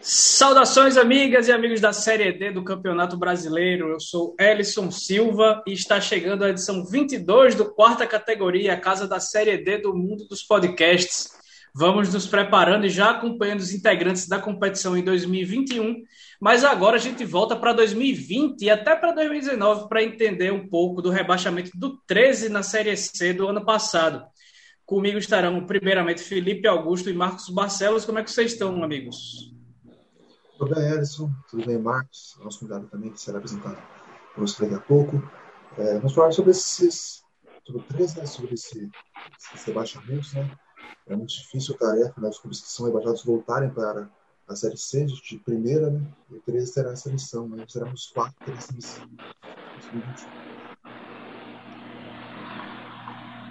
Saudações, amigas e amigos da Série D do Campeonato Brasileiro. Eu sou Ellison Silva e está chegando a edição 22 do quarta categoria, a casa da Série D do mundo dos podcasts. Vamos nos preparando e já acompanhando os integrantes da competição em 2021, mas agora a gente volta para 2020 e até para 2019 para entender um pouco do rebaixamento do 13 na Série C do ano passado. Comigo estarão, primeiramente, Felipe Augusto e Marcos Barcelos. Como é que vocês estão, amigos? Tudo bem, Ellison? Tudo bem, Marcos? Nosso convidado também, que será apresentado conosco daqui a pouco. É, vamos falar sobre esses, sobre 3, né, sobre esse, esses rebaixamentos, né? É muito difícil a tarefa, né, os clubes que são rebaixados voltarem para a Série C de primeira, né? E 13 será a seleção, né? Seremos quatro pela seleção. 2021.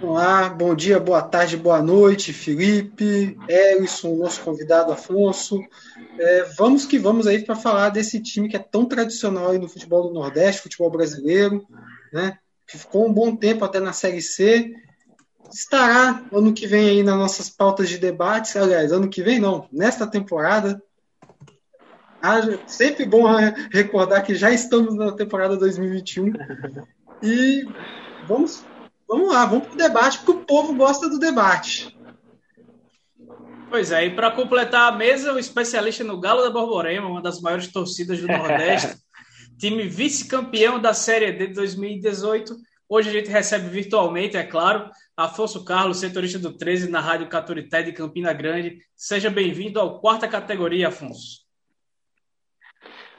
Olá, bom dia, boa tarde, boa noite, Felipe, Ellison, nosso convidado Afonso. É, vamos que vamos aí para falar desse time que é tão tradicional aí no futebol do Nordeste, futebol brasileiro, né? Que ficou um bom tempo até na Série C. Estará ano que vem aí nas nossas pautas de debates, aliás, ano que vem não, nesta temporada. Ah, sempre bom recordar que já estamos na temporada 2021. E vamos Vamos lá, vamos para o debate, porque o povo gosta do debate. Pois é, e para completar a mesa, o especialista no Galo da Borborema, uma das maiores torcidas do Nordeste, time vice-campeão da Série D de 2018. Hoje a gente recebe virtualmente, é claro, Afonso Carlos, setorista do 13 na Rádio Caturité de Campina Grande. Seja bem-vindo ao quarta categoria, Afonso.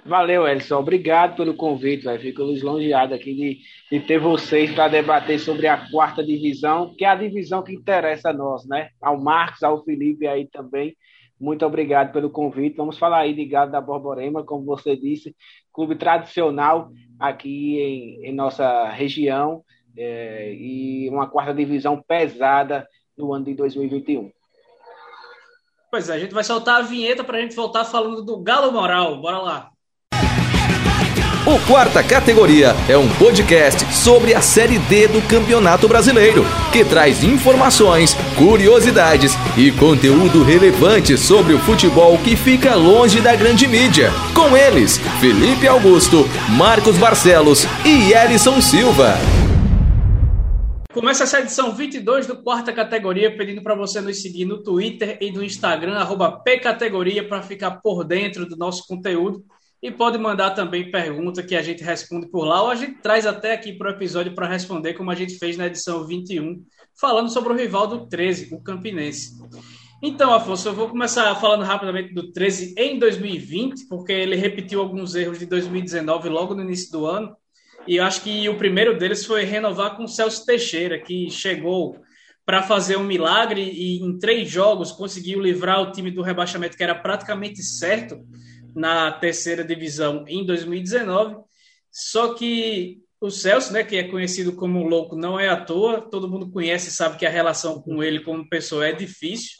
Valeu, Elson. Obrigado pelo convite, vai. Fico lisonjeado aqui de, de ter vocês para debater sobre a quarta divisão, que é a divisão que interessa a nós, né? Ao Marcos, ao Felipe aí também. Muito obrigado pelo convite. Vamos falar aí de Gado da Borborema, como você disse, clube tradicional aqui em, em nossa região é, e uma quarta divisão pesada no ano de 2021. Pois é, a gente vai soltar a vinheta para a gente voltar falando do Galo Moral. Bora lá. O Quarta Categoria é um podcast sobre a Série D do Campeonato Brasileiro, que traz informações, curiosidades e conteúdo relevante sobre o futebol que fica longe da grande mídia. Com eles, Felipe Augusto, Marcos Barcelos e Elison Silva. Começa essa edição 22 do Quarta Categoria, pedindo para você nos seguir no Twitter e no Instagram, arroba PCategoria, para ficar por dentro do nosso conteúdo. E pode mandar também pergunta que a gente responde por lá, ou a gente traz até aqui para o episódio para responder, como a gente fez na edição 21, falando sobre o rival do 13, o Campinense. Então, Afonso, eu vou começar falando rapidamente do 13 em 2020, porque ele repetiu alguns erros de 2019 logo no inío do ano. E eu acho que o primeiro deles foi renovar com o Celso Teixeira, que chegou para fazer um milagre e em três jogos conseguiu livrar o time do rebaixamento, que era praticamente certo na terceira divisão em 2019. Só que o Celso, né, que é conhecido como louco, não é à toa, todo mundo conhece e sabe que a relação com ele como pessoa é difícil,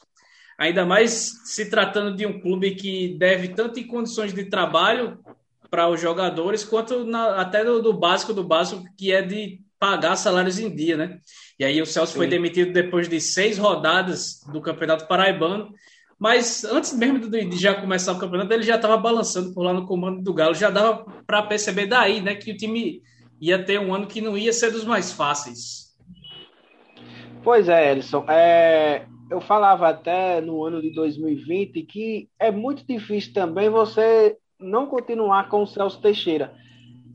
ainda mais se tratando de um clube que deve tanto em condições de trabalho para os jogadores, quanto na, até do, do, básico do básico, que é de pagar salários em dia, né? E aí o Celso Sim. foi demitido depois de seis rodadas do Campeonato Paraibano, mas antes mesmo de já começar o campeonato, ele já estava balançando por lá no comando do Galo. Já dava para perceber daí, né, que o time ia ter um ano que não ia ser dos mais fáceis. Pois é, Elson. É, eu falava até no ano de 2020 que é muito difícil também você não continuar com o Celso Teixeira.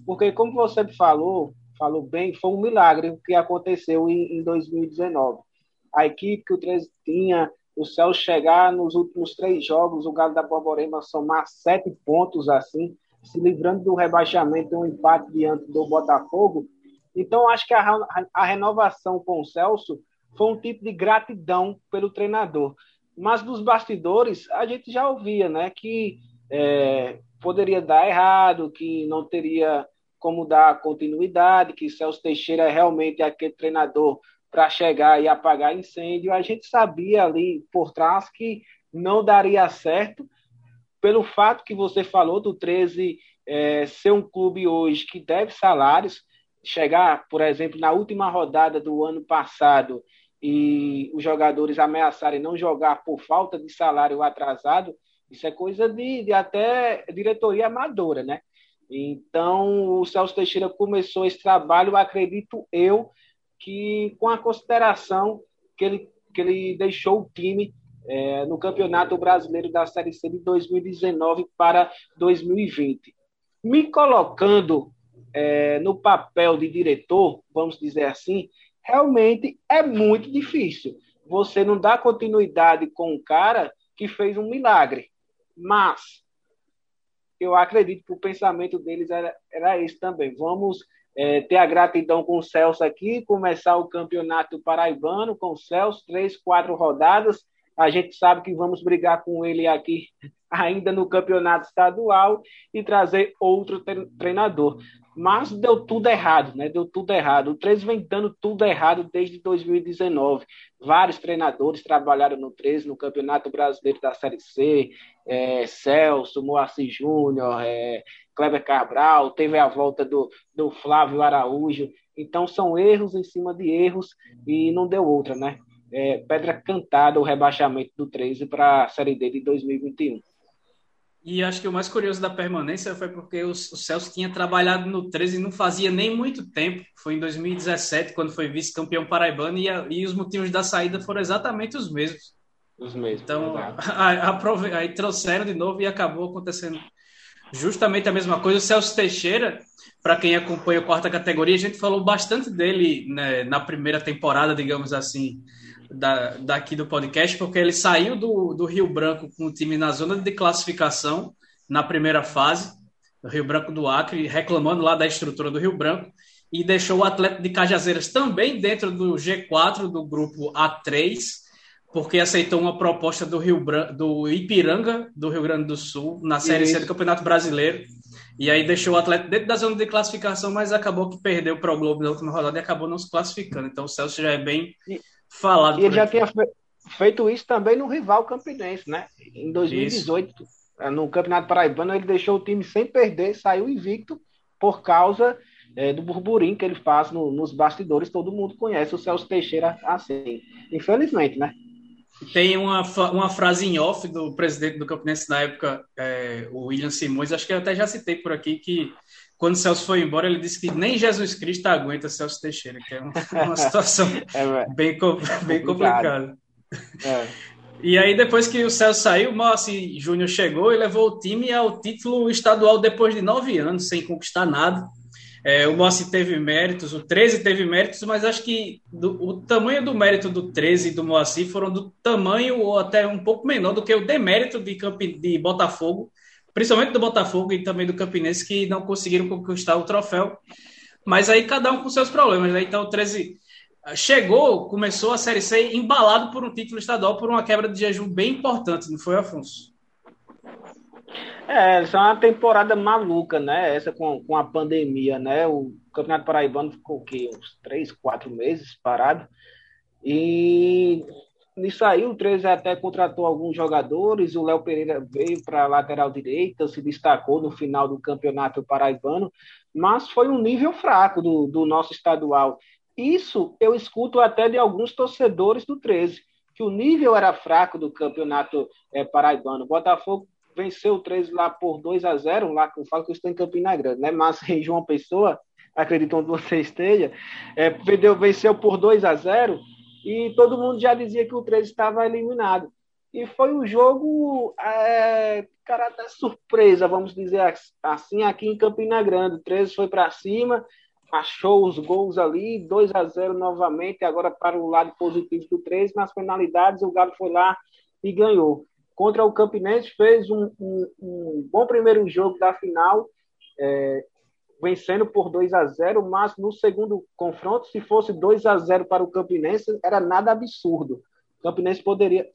Porque, como você falou, falou bem, foi um milagre o que aconteceu em, em 2019. A equipe que o 13 tinha o Celso chegar nos últimos três jogos, o Galo da Borborema somar sete pontos assim, se livrando do rebaixamento, um empate diante do Botafogo. Então, acho que a, a renovação com o Celso foi um tipo de gratidão pelo treinador. Mas dos bastidores, a gente já ouvia, né, que é, poderia dar errado, que não teria como dar continuidade, que Celso Teixeira é realmente aquele treinador para chegar e apagar incêndio. A gente sabia ali por trás que não daria certo, pelo fato que você falou do 13 é, ser um clube hoje que deve salários, chegar, por exemplo, na última rodada do ano passado e os jogadores ameaçarem não jogar por falta de salário atrasado, Isso é coisa de, de até diretoria amadora, né? Então, o Celso Teixeira começou esse trabalho, acredito eu, que com a consideração que ele, que ele deixou o time é, no Campeonato Brasileiro da Série C de 2019 para 2020. Me colocando é, no papel de diretor, vamos dizer assim, realmente é muito difícil. Você não dá continuidade com um cara que fez um milagre. Mas eu acredito que o pensamento deles era, era esse também. Vamos é, ter a gratidão com o Celso aqui, começar o campeonato paraibano com o Celso, três, quatro rodadas. A gente sabe que vamos brigar com ele aqui ainda no campeonato estadual e trazer outro treinador. Mas deu tudo errado, né? Deu tudo errado. O 13 vem dando tudo errado desde 2019. Vários treinadores trabalharam no 13, no Campeonato Brasileiro da Série C, é, Celso, Moacir Júnior, é, Kleber Cabral, teve a volta do, do Flávio Araújo. Então são erros em cima de erros e não deu outra, né? É, pedra cantada o rebaixamento do 13 para a Série D de 2021. E acho que o mais curioso da permanência foi porque o, o Celso tinha trabalhado no 13 e não fazia nem muito tempo. Foi em 2017, quando foi vice-campeão paraibano, e, a, e, os motivos da saída foram exatamente os mesmos. Os mesmos. Então, a, aí trouxeram de novo e acabou acontecendo justamente a mesma coisa. O Celso Teixeira, para quem acompanha a quarta categoria, a gente falou bastante dele né, na primeira temporada, digamos assim da, daqui do podcast, porque ele saiu do, do Rio Branco com o time na zona de classificação na primeira fase, do Rio Branco do Acre, reclamando lá da estrutura do Rio Branco, e deixou o atleta de Cajazeiras também dentro do G4 do grupo A3, porque aceitou uma proposta do Rio Branco, do Ipiranga, do Rio Grande do Sul, na Série Isso. C do Campeonato Brasileiro. E aí deixou o atleta dentro da zona de classificação, mas acabou que perdeu para o Globo na última rodada e acabou não se classificando. Então o Celso já é bem falado. E ele já tinha feito isso também no rival Campinense, né? Em 2018, isso. Eh, no Campeonato Paraibano, ele deixou o time sem perder, saiu invicto por causa é, do burburinho que ele faz no, nos bastidores. Todo mundo conhece o Celso Teixeira assim. Infelizmente, né? Tem uma, uma frase em off do presidente do Campinense na época, é, o William Simões, acho que eu até já citei por aqui, que quando Celso foi embora, ele disse que nem Jesus Cristo aguenta Celso Teixeira, que é uma, uma situação é, bem, bem complicada. É. E aí, depois que o Celso saiu, o Moacir Júnior chegou e levou o time ao título estadual depois de nove anos, sem conquistar nada. É, o Moacir teve méritos, o 13 teve méritos, mas acho que do, o tamanho do mérito do 13 e do Moacir foram do tamanho ou até um pouco menor do que o demérito de, Camp, de Botafogo, principalmente do Botafogo e também do Campinense, que não conseguiram conquistar o troféu. Mas aí cada um com seus problemas. Né? Então o 13 chegou, começou a Série C embalado por um título estadual, por uma quebra de jejum bem importante, não foi, Afonso? É, essa é uma temporada maluca, né? Essa com, com a pandemia, né? O Campeonato Paraibano ficou o quê? Uns três, quatro meses parado. E Nisso aí, o 13 até contratou alguns jogadores. O Léo Pereira veio para a lateral direita, se destacou no final do campeonato paraibano, mas foi um nível fraco do, do nosso estadual. Isso eu escuto até de alguns torcedores do 13, que o nível era fraco do campeonato é, paraibano. O Botafogo venceu o 13 lá por 2 a 0 lá que eu falo que eu estou em Campina Grande, né? Mas em João Pessoa, acredito onde você esteja, é, venceu por 2 a 0 e todo mundo já dizia que o 13 estava eliminado. E foi um jogo, é, cara, até surpresa, vamos dizer assim, aqui em Campina Grande. O 13 foi para cima, achou os gols ali, 2 a 0 novamente, agora para o lado positivo do 13. Nas penalidades, o Galo foi lá e ganhou. Contra o Campinense, fez um, um, um bom primeiro jogo da final. É, vencendo por 2 a 0 mas no segundo confronto, se fosse 2 a 0 para o Campinense, era nada absurdo. O Campinense poderia,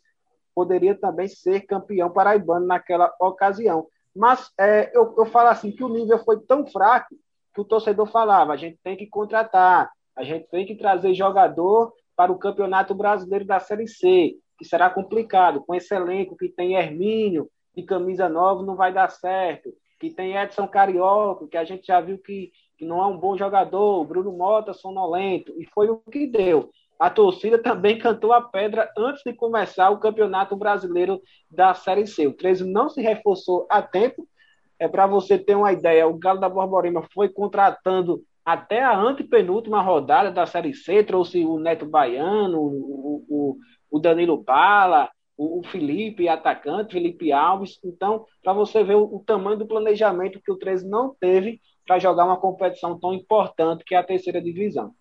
poderia também ser campeão paraibano naquela ocasião. Mas é, eu, eu falo assim, que o nível foi tão fraco que o torcedor falava, a gente tem que contratar, a gente tem que trazer jogador para o Campeonato Brasileiro da Série C, que será complicado, com esse elenco que tem Hermínio, de camisa nova, não vai dar certo que tem Edson Carioca, que a gente já viu que, que não é um bom jogador, Bruno Mota sonolento, e foi o que deu. a torcida também cantou a pedra antes de começar o Campeonato Brasileiro da Série C. O 13 não se reforçou a tempo. É para você ter uma ideia, o Galo da Borborema foi contratando até a antepenúltima rodada da Série C, trouxe o Neto Baiano, o, o, o Danilo Bala, o, Felipe, atacante, Felipe Alves. Então, para você ver o, o, tamanho do planejamento que o 13 não teve para jogar uma competição tão importante que é a terceira divisão.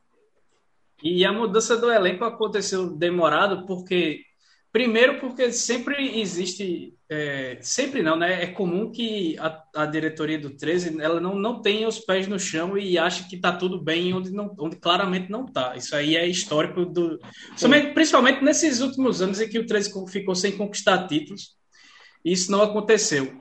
E a mudança do elenco aconteceu demorado porque Primeiro, porque sempre existe, é, sempre não, né? É comum que a, a, diretoria do 13 ela não, não tenha os pés no chão e ache que está tudo bem onde, não, onde claramente não está. Isso aí é histórico do. Somente, principalmente nesses últimos anos em que o 13 ficou sem conquistar títulos. Isso não aconteceu.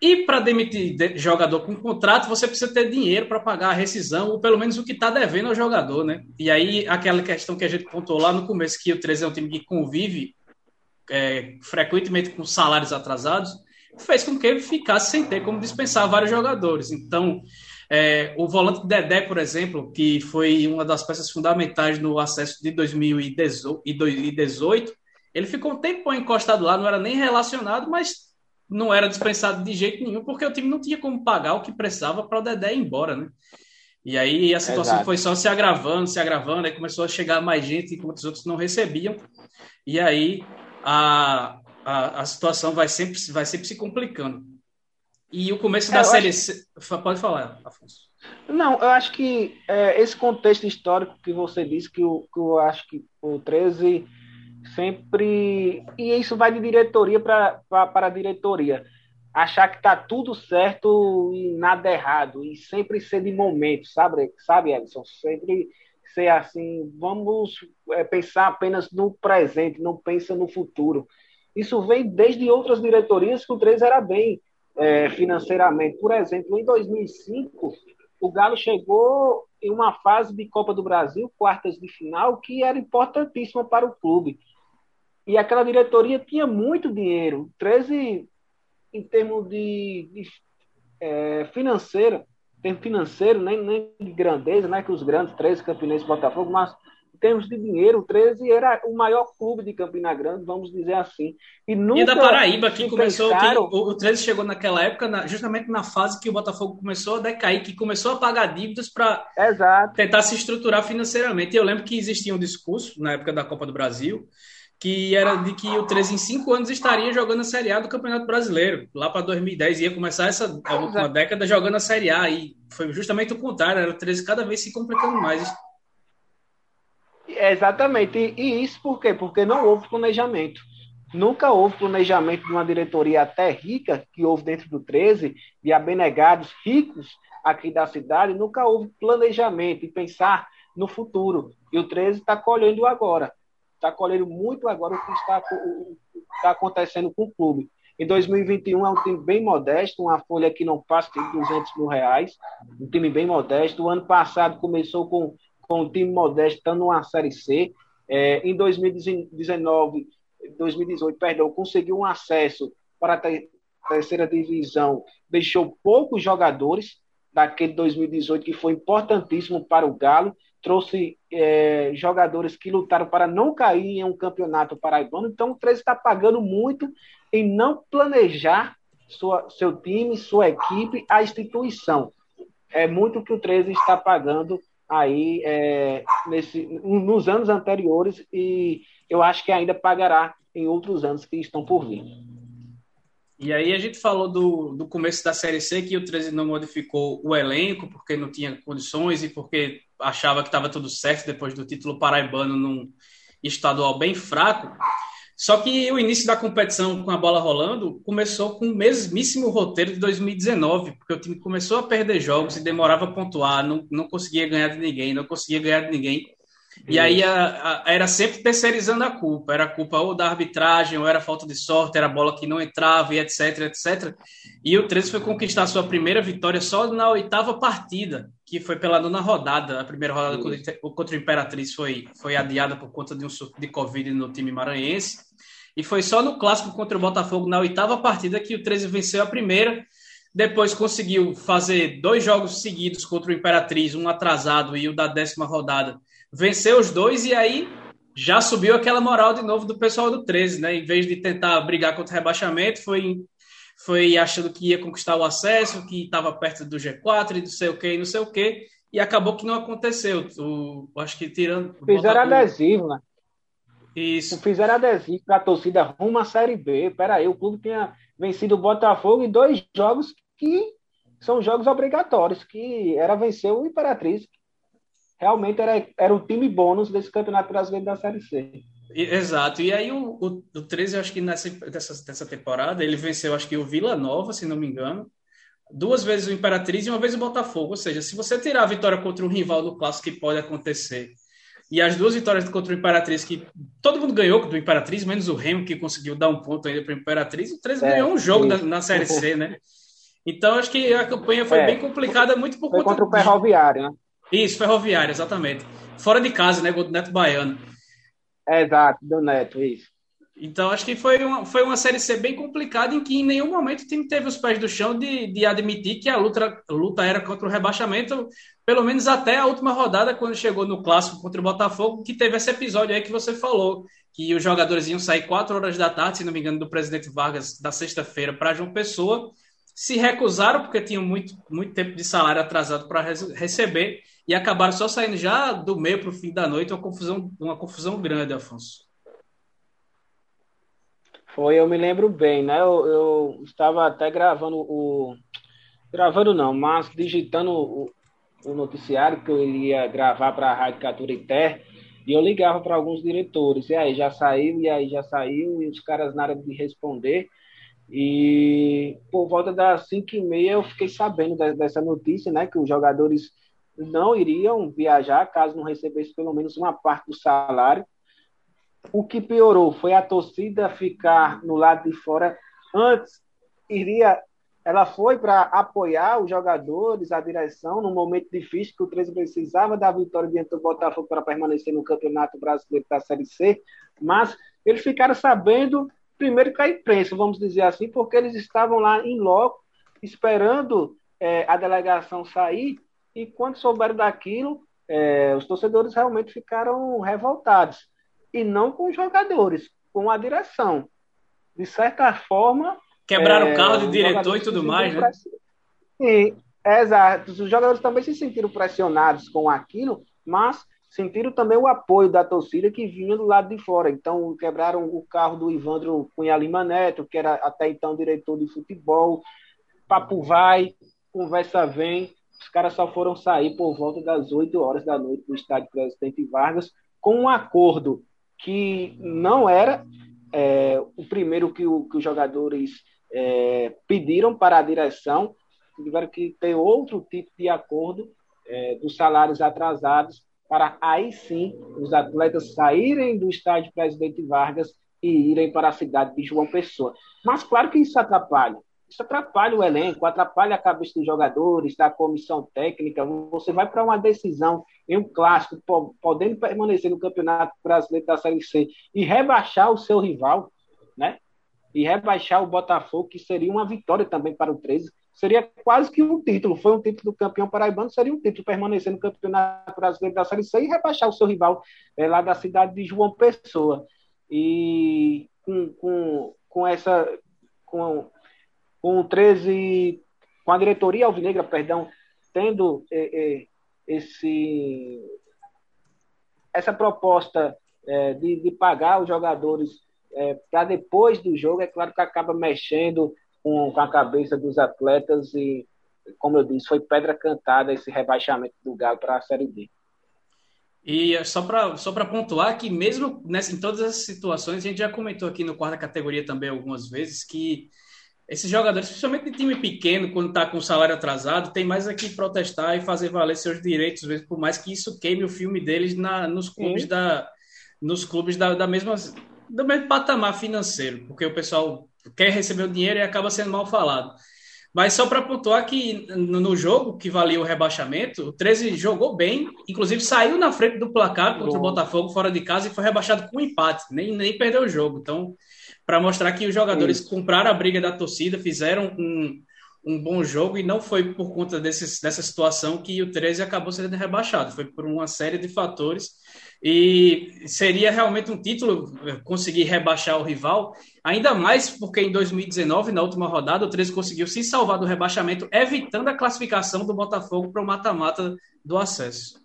E para demitir jogador com contrato, você precisa ter dinheiro para pagar a rescisão, ou pelo menos o que está devendo ao jogador, né? E aí, aquela questão que a gente pontuou lá no começo, que o 13 é um time que convive é, frequentemente com salários atrasados, fez com que ele ficasse sem ter como dispensar vários jogadores. Então, é, o volante Dedé, por exemplo, que foi uma das peças fundamentais no acesso de 2018, ele ficou um tempo encostado lá, não era nem relacionado, mas não era dispensado de jeito nenhum, porque o time não tinha como pagar o que precisava para o Dedé ir embora, né? E aí a situação Exato. foi só se agravando, se agravando, aí começou a chegar mais gente enquanto os outros não recebiam. E aí a, a, a situação vai sempre, vai sempre se complicando. E o começo é, da série acho... Pode falar, Afonso. Não, eu acho que é, esse contexto histórico que você disse, que, eu, que eu acho que o 13 sempre. E isso vai de diretoria para para diretoria. Achar que está tudo certo e nada errado. E sempre ser de momento, sabe, sabe Edson? Sempre ser assim, vamos é, pensar apenas no presente, não pensa no futuro. Isso vem desde outras diretorias que o 3 era bem é, financeiramente. Por exemplo, em 2005, o Galo chegou em uma fase de Copa do Brasil, quartas de final, que era importantíssima para o clube. E aquela diretoria tinha muito dinheiro. 13, em termos de, de é, financeira, termos financeiro, nem, nem de grandeza, não é que os grandes, 13, Campinense Botafogo, mas em termos de dinheiro, o 13 era o maior clube de Campina Grande, vamos dizer assim. E, nunca e da Paraíba, que começou, pensaram... que, o 13 chegou naquela época, na, justamente na fase que o Botafogo começou a decair, que começou a pagar dívidas para tentar se estruturar financeiramente. E eu lembro que existia um discurso, na época da Copa do Brasil, que era de que o 13 em cinco anos estaria jogando a Série A do Campeonato Brasileiro. Lá para 2010 ia começar essa última década jogando a Série A e foi justamente o contrário, era o 13 cada vez se complicando mais. Exatamente. E, e isso por quê? Porque não houve planejamento. Nunca houve planejamento de uma diretoria até rica, que houve dentro do 13, de abnegados ricos aqui da cidade, nunca houve planejamento e pensar no futuro. E o 13 está colhendo agora está colhendo muito agora o que está, está acontecendo com o clube. Em 2021 é um time bem modesto, uma folha que não passa de 200 mil reais, um time bem modesto. O ano passado começou com, com um time modesto, estando numa Série C. É, em 2019, 2018, perdão, conseguiu um acesso para a terceira divisão, deixou poucos jogadores daquele 2018 que foi importantíssimo para o Galo trouxe é, jogadores que lutaram para não cair em um campeonato paraibano. Então, o 13 está pagando muito em não planejar sua, seu time, sua equipe, a instituição. É muito que o 13 está pagando aí é, nesse, nos anos anteriores e eu acho que ainda pagará em outros anos que estão por vir. E aí a gente falou do, do começo da Série C que o 13 não modificou o elenco porque não tinha condições e porque achava que estava tudo certo depois do título paraibano num estadual bem fraco. Só que o início da competição com a bola rolando começou com o mesmíssimo roteiro de 2019, porque o time começou a perder jogos e demorava a pontuar, não, não conseguia ganhar de ninguém, não conseguia ganhar de ninguém. E aí a, a, era sempre terceirizando a culpa. Era culpa ou da arbitragem, ou era falta de sorte, era bola que não entrava, e etc, etc. E o 13 foi conquistar sua primeira vitória só na oitava partida, que foi pela nona rodada. A primeira rodada contra, contra o Imperatriz foi, foi adiada por conta de um surto de Covid no time maranhense. E foi só no clássico contra o Botafogo, na oitava partida, que o 13 venceu a primeira. Depois conseguiu fazer dois jogos seguidos contra o Imperatriz, um atrasado e o da décima rodada venceu os dois e aí já subiu aquela moral de novo do pessoal do 13, né? Em vez de tentar brigar contra o rebaixamento, foi, foi achando que ia conquistar o acesso, que estava perto do G4 e não sei o que, e não sei o que, e acabou que não aconteceu. O, acho que tirando. Fizeram adesivo, né? Isso. Fizeram adesivo para a torcida rumo à Série B. Peraí, o clube tinha vencido o Botafogo em dois jogos que são jogos obrigatórios, que era vencer o Imperatriz. Realmente era, era o time bônus desse Campeonato Brasileiro da Série C. Exato. E aí o, o, o 13, acho que nessa, dessa, temporada, ele venceu, acho que o Vila Nova, se não me engano, duas vezes o Imperatriz e uma vez o Botafogo. Ou seja, se você tirar a vitória contra um rival do clássico, que pode acontecer, e as duas vitórias contra o Imperatriz, que todo mundo ganhou do Imperatriz, menos o Remo, que conseguiu dar um ponto ainda para o Imperatriz, o 13 é, ganhou um jogo na, na, Série C, né? Então, acho que a campanha foi é, bem complicada, muito por foi conta... contra o Ferroviário, né? Isso, Ferroviário, exatamente. Fora de casa, né? Gol do Neto Baiano. É, exato, do Neto, isso. Então, acho que foi uma, foi uma Série C bem complicada, em que em nenhum momento o time teve os pés do chão de, de admitir que a luta, luta era contra o rebaixamento, pelo menos até a última rodada, quando chegou no clássico contra o Botafogo, que teve esse episódio aí que você falou, que os jogadores iam sair quatro horas da tarde, se não me engano, do presidente Vargas, da sexta-feira para João Pessoa, se recusaram porque tinham muito, muito tempo de salário atrasado para receber e acabaram só saindo já do meio para o fim da noite, uma confusão, uma confusão grande, Afonso. Foi, eu me lembro bem, né? Eu, eu estava até gravando o. Gravando não, mas digitando o, o noticiário que eu ia gravar para a Rádio Caturité e eu ligava para alguns diretores. E aí já saiu, e aí já saiu, e os caras nada de responder. E por volta das 5 e meia eu fiquei sabendo dessa notícia, né? Que os jogadores não iriam viajar caso não recebesse pelo menos uma parte do salário. O que piorou foi a torcida ficar no lado de fora. Antes, iria, ela foi para apoiar os jogadores, a direção, num momento difícil que o 13 precisava da vitória diante do Botafogo para permanecer no Campeonato Brasileiro da Série C. Mas eles ficaram sabendo, primeiro que a imprensa, vamos dizer assim, porque eles estavam lá em loco, esperando é, a delegação sair, e quando souberam daquilo, é, os torcedores realmente ficaram revoltados e não com os jogadores, com a direção. De certa forma. Quebraram é, o carro de diretor e tudo mais, né? Sim, exato. Os jogadores também se sentiram pressionados com aquilo, mas sentiram também o apoio da torcida que vinha do lado de fora. Então, quebraram o carro do Ivandro Cunha Lima Neto, que era até então diretor de futebol. Papo vai, conversa vem. Os caras só foram sair por volta das 8 horas da noite do estádio Presidente Vargas, com um acordo que não era é, o primeiro que, o, que os jogadores é, pediram para a direção, tiveram que ter outro tipo de acordo é, dos salários atrasados, para aí sim os atletas saírem do estádio Presidente Vargas e irem para a cidade de João Pessoa. Mas claro que isso atrapalha. Isso atrapalha o elenco, atrapalha a cabeça dos jogadores, da comissão técnica. Você vai para uma decisão em um clássico, podendo permanecer no Campeonato Brasileiro da Série C e rebaixar o seu rival, né? E rebaixar o Botafogo, que seria uma vitória também para o 13. Seria quase que um título. Foi um título do campeão paraibano, seria um título permanecer no Campeonato Brasileiro da Série C e rebaixar o seu rival é, lá da cidade de João Pessoa. E com, com, com essa. Com, com o 13, com a diretoria alvinegra, perdão, tendo é, é, esse, essa proposta é, de, de, pagar os jogadores para depois do jogo, é claro que acaba mexendo com, com, a cabeça dos atletas e, como eu disse, foi pedra cantada esse rebaixamento do Galo para a Série D. E só para só pontuar que mesmo nessa, em todas essas situações, a gente já comentou aqui no quarta categoria também algumas vezes que esses jogadores, principalmente de time pequeno, quando está com o salário atrasado, tem mais aqui protestar e fazer valer seus direitos, por mais que isso queime o filme deles na, nos clubes, da, nos clubes da, da mesma, do mesmo patamar financeiro, porque o pessoal quer receber o dinheiro e acaba sendo mal falado. Mas só para pontuar que no jogo que valia o rebaixamento, o 13 jogou bem, inclusive saiu na frente do placar contra Bom. o Botafogo fora de casa e foi rebaixado com um empate, nem, nem perdeu o jogo. Então, para mostrar que os jogadores Isso. compraram a briga da torcida, fizeram um, um bom jogo e não foi por conta desses, dessa situação que o 13 acabou sendo rebaixado, foi por uma série de fatores. E seria realmente um título eh, conseguir rebaixar o rival, ainda mais porque em 2019, na última rodada, o 13 conseguiu se salvar do rebaixamento, evitando a classificação do Botafogo para o mata-mata do acesso.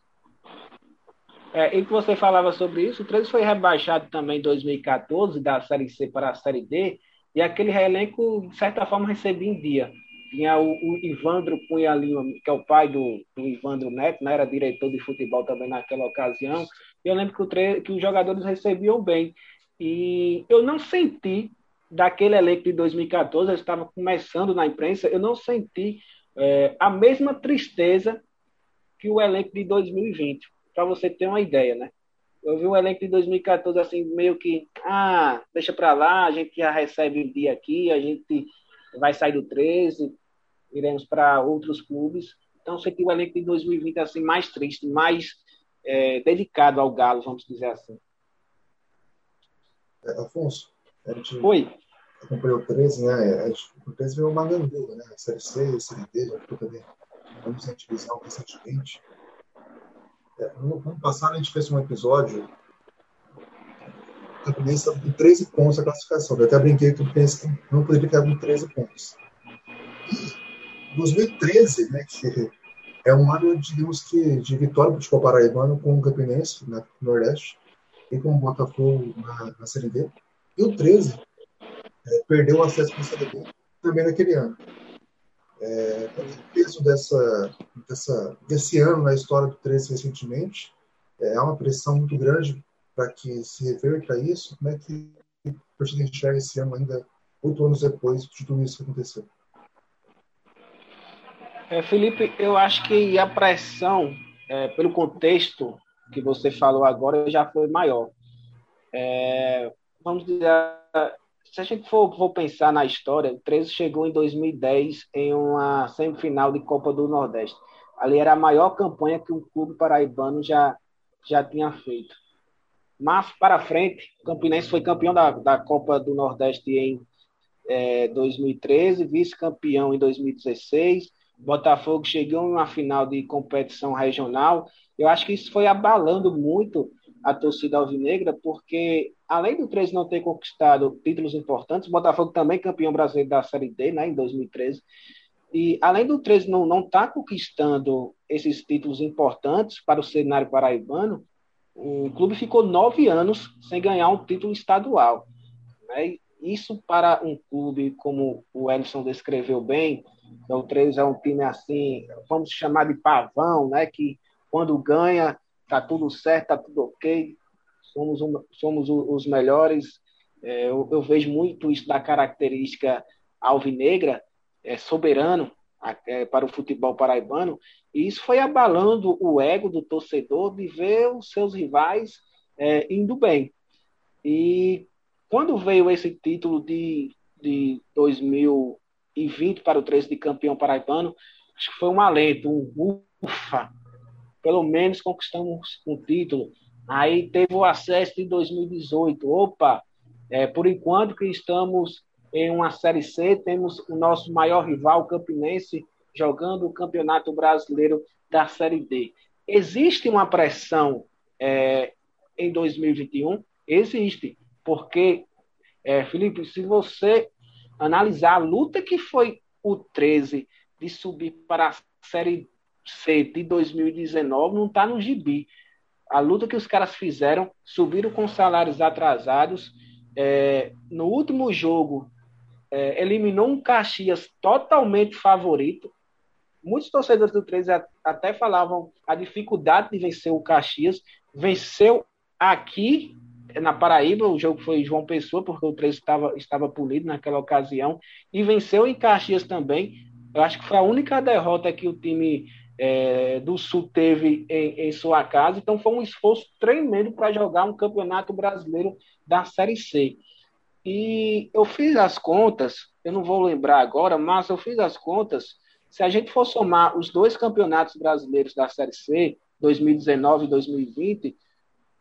É, e que você falava sobre isso, o 13 foi rebaixado também em 2014 da Série C para a Série D, e aquele elenco, de certa forma, recebia em dia. Tinha o, o Ivandro Cunha Lima, que é o pai do, do Ivandro Neto, né? era diretor de futebol também naquela ocasião. E eu lembro que, o que os jogadores recebiam bem. E eu não senti, daquele elenco de 2014, eu estava começando na imprensa, eu não senti é, a mesma tristeza que o elenco de 2020, para você ter uma ideia, né? Eu vi o elenco de 2014 assim, meio que, ah, deixa para lá, a gente já recebe um dia aqui, a gente vai sair do 13, iremos para outros clubes. Então, senti o elenco de 2020 assim mais triste, mais é, dedicado ao Galo, vamos dizer assim. É, Afonso, a gente Oi. acompanhou o 13, né? O 13 veio uma gandula, né? Série C, Série D, já também vamos divisão recentemente. No ano passado a gente fez um episódio Campinense com 13 pontos a classificação. Eu até brinquei que o Campinense não poderia ficar com 13 pontos. E 2013, né, que é um ano, digamos que, de vitória para o futebol paraibano com o Campinense na Nordeste e com o Botafogo na, na Série D. E o 13 é, perdeu o acesso para a Série D também naquele ano. É, o peso dessa, dessa, desse ano na história do 13 recentemente é, é uma pressão muito grande para que se reverta isso. Como é que a torcida enxerga esse ano ainda, oito anos depois de tudo isso que aconteceu? É, Felipe, eu acho que a pressão, é, pelo contexto que você falou agora, já foi maior. É, vamos dizer, se a gente for, for, pensar na história, o 13 chegou em 2010 em uma semifinal de Copa do Nordeste. Ali era a maior campanha que o clube paraibano já, já tinha feito. Mas, para frente, o Campinense foi campeão da, da Copa do Nordeste em é, 2013, vice-campeão em 2016, Botafogo chegou uma final de competição regional. Eu acho que isso foi abalando muito a torcida alvinegra, porque além do 13 não ter conquistado títulos importantes, Botafogo também campeão brasileiro da Série D, né, em 2013. E além do 13 não estar tá conquistando esses títulos importantes para o cenário paraibano, o clube ficou nove anos sem ganhar um título estadual. Né? Isso para um clube como o Ellison descreveu bem, então, o 3 é um time assim, vamos chamar de pavão, né? Que quando ganha, tá tudo certo, tá tudo ok, somos, um, somos os melhores. É, eu, eu, vejo muito isso da característica alvinegra, é, soberano é, para o futebol paraibano, e isso foi abalando o ego do torcedor de ver os seus rivais é, indo bem. E quando veio esse título de, de 2000 e 20 para o 13 de campeão paraibano. Acho que foi um alento, um ufa. Pelo menos conquistamos um título. Aí teve o acesso de 2018. Opa, é, por enquanto que estamos em uma Série C, temos o nosso maior rival, o Campinense, jogando o Campeonato Brasileiro da Série D. Existe uma pressão é, em 2021? Existe, porque, é, Felipe, se você analisar a luta que foi o 13 de subir para a Série C de 2019, não está no gibi. A luta que os caras fizeram, subiram com salários atrasados. É, no último jogo, é, eliminou um Caxias totalmente favorito. Muitos torcedores do 13 até falavam a dificuldade de vencer o Caxias. Venceu aqui na Paraíba, o jogo foi João Pessoa, porque o 13 estava, estava polido naquela ocasião, e venceu em Caxias também. Eu acho que foi a única derrota que o time é, do Sul teve em, em, sua casa, então foi um esforço tremendo para jogar um campeonato brasileiro da Série C. E eu fiz as contas, eu não vou lembrar agora, mas eu fiz as contas. Se a gente for somar os dois campeonatos brasileiros da Série C, 2019 e 2020,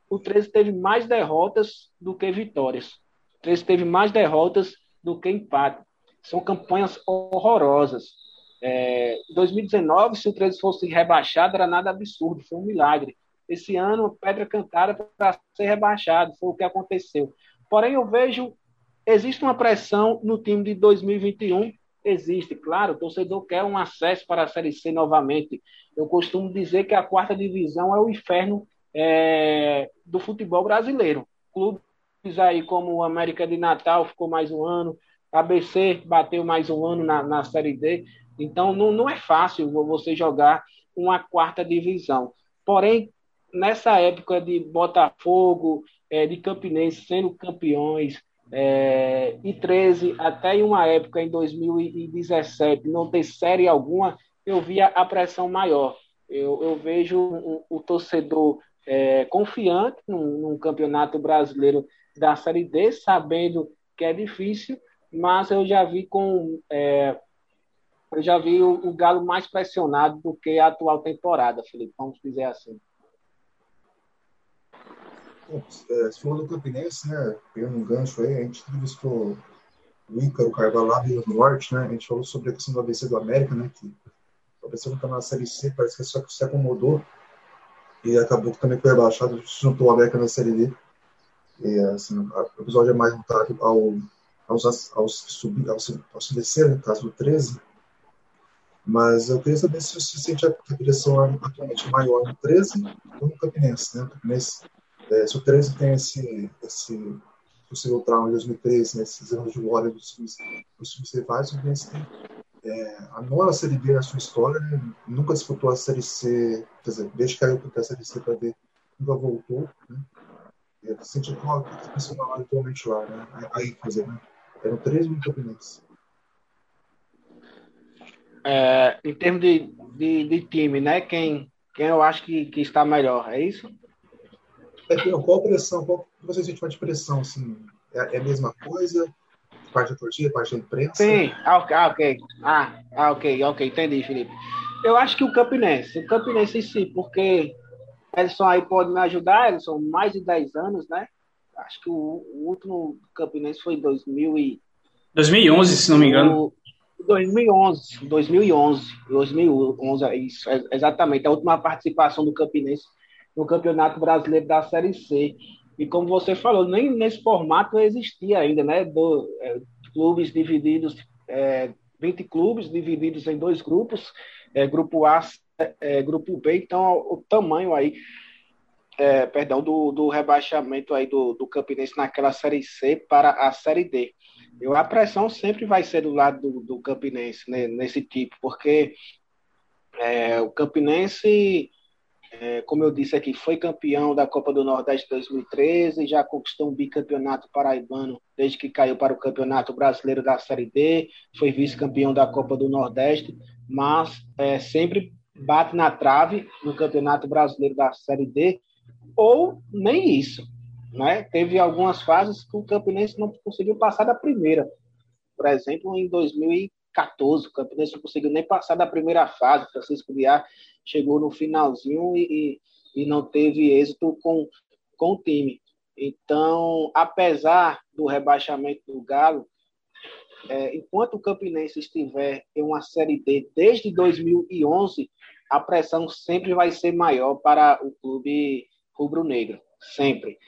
o 13 teve mais derrotas do que vitórias. O 13 teve mais derrotas do que empate. São campanhas horrorosas. É, 2019, se o 13 fosse rebaixado, era nada absurdo, foi um milagre. esse ano pedra cantada para ser rebaixado, foi o que aconteceu. Porém, eu vejo existe uma pressão no time de 2021 existe, claro, o torcedor quer um acesso para a Série C novamente. Eu costumo dizer que a quarta divisão é o inferno é, do futebol brasileiro. Clubes aí como o América de Natal ficou mais um ano, ABC bateu mais um ano na, na Série D. Então não, não é fácil você jogar uma quarta divisão. Porém, nessa época de Botafogo, é, de Campinense sendo campeões, é, e 13 até em uma época em 2017 não ter série alguma, eu via a pressão maior. Eu, eu vejo o, torcedor é, confiante num, num, campeonato brasileiro da Série D, sabendo que é difícil, mas eu já vi com é, eu já vi o, o, Galo mais pressionado do que a atual temporada, Felipe, vamos dizer assim. É, se falou do Campinense, né? Pegando um gancho aí, a gente entrevistou o Ícaro Carvalho lá do Norte, né? A gente falou sobre a questão do ABC do América, né? Que o ABC não está na Série C, parece que só se acomodou e acabou que também foi rebaixado, juntou o América na Série D. E, assim, o episódio é mais voltado ao, aos, aos subir, aos, aos que desceram, no caso do 13. Mas eu queria saber se você sente a, a pressão atualmente maior no 13 ou no Campinense, né? O Campinense é, se o 13 tem esse, esse possível trauma de 2013, né, esses anos de glória dos rivais, o Fluminense tem é, a nona Série B na sua história, né, nunca disputou a Série C, quer dizer, desde que caiu para a Série C para ver, nunca voltou. Né, é, sente qual a pressão maior atualmente lá, né, aí, quer dizer, né, eram três mil campeonatos. É, em termos de, de, de, time, né? Quem, quem eu acho que, que está melhor, é isso? É, qual pressão, qual você sente mais de pressão, assim? É, é, a mesma coisa? Parte da torcida, parte da imprensa? Sim, ah, ok. Ah, ah, ok, ok, entendi, Felipe. Eu acho que o Campinense, o Campinense em si, porque Edson aí pode me ajudar, Edson, mais de 10 anos, né? Acho que o, o último Campinense foi em 2000 e... 2011, se não me engano. 2011, 2011, 2011, isso, exatamente, a última participação do Campinense no Campeonato Brasileiro da Série C. E como você falou, nem nesse formato existia ainda, né? Do, é, clubes divididos, é, 20 clubes divididos em dois grupos, é, grupo A, é, grupo B, então o tamanho aí, é, perdão, do, do rebaixamento aí do, do Campinense naquela Série C para a Série D. Eu, a pressão sempre vai ser do lado do, do Campinense, né, nesse tipo, porque é, o Campinense é, como eu disse aqui, foi campeão da Copa do Nordeste 2013, já conquistou um bicampeonato paraibano desde que caiu para o Campeonato Brasileiro da Série D, foi vice-campeão da Copa do Nordeste, mas é, sempre bate na trave no Campeonato Brasileiro da Série D, ou nem isso. Né? Teve algumas fases que o Campinense não conseguiu passar da primeira. Por exemplo, em 2014, o Campinense não conseguiu nem passar da primeira fase. Francisco Biar chegou no finalzinho e, e, e não teve êxito com, com o time. Então, apesar do rebaixamento do Galo, é, enquanto o Campinense estiver em uma Série D desde 2011, a pressão sempre vai ser maior para o clube rubro-negro, sempre.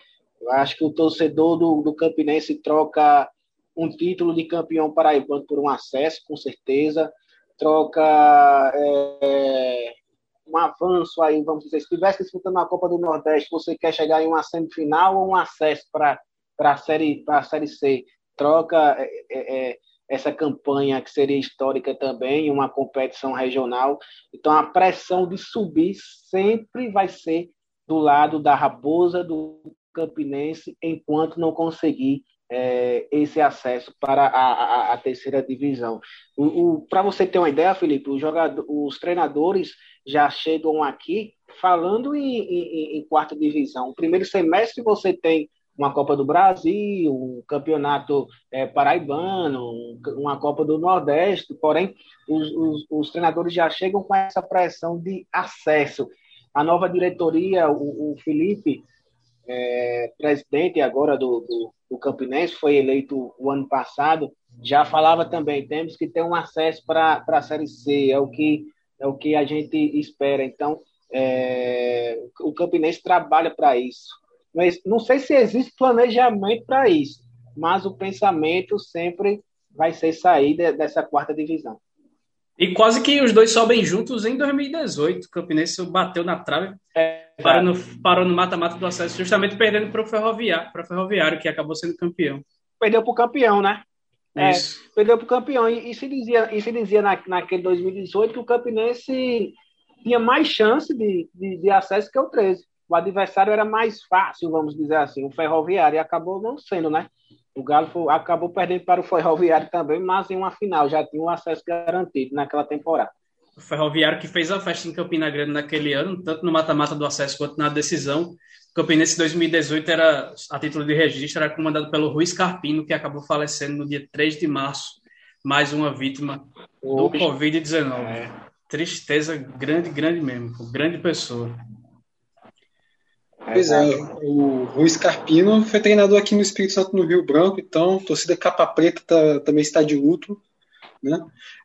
Eu acho que o torcedor do, do Campinense troca um título de campeão paraibano por um acesso, com certeza. Troca é, um avanço aí, vamos dizer, se estivesse disputando a Copa do Nordeste, você quer chegar em uma semifinal ou um acesso para a série, série C? Troca é, é, é, essa campanha que seria histórica também, uma competição regional. Então a pressão de subir sempre vai ser do lado da Raposa, do Campinense, enquanto não conseguir é, esse acesso para a, a, a terceira divisão. Para você ter uma ideia, Felipe, os, jogador, os treinadores já chegam aqui falando em, em, em quarta divisão. O primeiro semestre você tem uma Copa do Brasil, um campeonato é, paraibano, uma Copa do Nordeste, porém os, os, os, treinadores já chegam com essa pressão de acesso. A nova diretoria, o, o Felipe, é, presidente agora do, do, do, Campinense, foi eleito o ano passado, já falava também, temos que ter um acesso para a Série C, é o que é o que a gente espera. Então, É, o Campinense trabalha para isso. Mas não sei se existe planejamento para isso, mas o pensamento sempre vai ser sair dessa quarta divisão. E quase que os dois sobem juntos em 2018. O Campinense bateu na trave, é, parou, no, parou no mata-mata do acesso, justamente perdendo para o Ferroviário, Ferroviário, que acabou sendo campeão. Perdeu para o campeão, né? É, perdeu para o campeão. E, e, se dizia, e se dizia na, naquele 2018 que o Campinense tinha mais chance de, de, de, acesso que o 13. O adversário era mais fácil, vamos dizer assim, o Ferroviário, e acabou não sendo, né? O Galo acabou perdendo para o Ferroviário também, mas em uma final já tinha o um acesso garantido naquela temporada. O Ferroviário que fez a festa em Campina Grande naquele ano, tanto no mata-mata do acesso quanto na decisão. O Campinense 2018 era, a título de registro, era comandado pelo Ruiz Carpino, que acabou falecendo no dia 3 de março, mais uma vítima do Covid-19. É. Tristeza grande, grande mesmo. Grande pessoa. Pois é, o Ruiz Carpino foi treinador aqui no Espírito Santo no Rio Branco, então torcida capa preta tá, também está de luto. Né?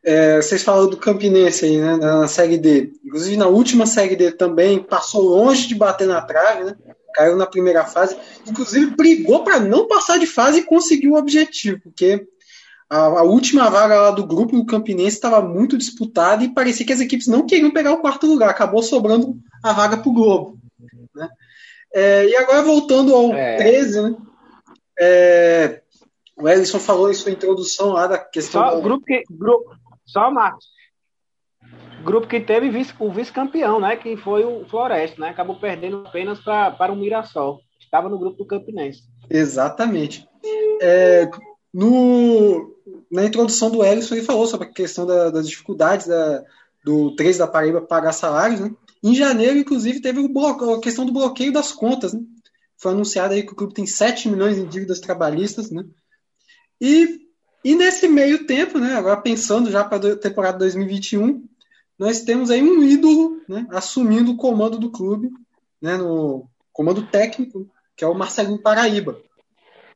É, vocês falaram do Campinense aí, né, na Série D. Inclusive na última Série D também passou longe de bater na trave, né? caiu na primeira fase. Inclusive brigou para não passar de fase e conseguiu o objetivo, porque a, a última vaga lá do grupo do Campinense estava muito disputada e parecia que as equipes não queriam pegar o quarto lugar. Acabou sobrando a vaga para o Globo. Né? É, e agora voltando ao é. 13, né? É, o Ellison falou em sua introdução lá da questão. Só, do... grupo que, grupo, só Marcos. Grupo que teve vice, o vice-campeão, né? Que foi o Floresta, né? Acabou perdendo apenas pra, para o Mirassol. Estava no grupo do Campinense. Exatamente. É, no, na introdução do Ellison, ele falou sobre a questão da, das dificuldades da, do 3 da Paraíba pagar salários, né? Em janeiro, inclusive, teve a questão do bloqueio das contas. Né? Foi anunciado aí que o clube tem 7 milhões em dívidas trabalhistas. Né? E, e nesse meio tempo, né, agora pensando já para a temporada 2021, nós temos aí um ídolo né, assumindo o comando do clube, né, no comando técnico, que é o Marcelinho Paraíba.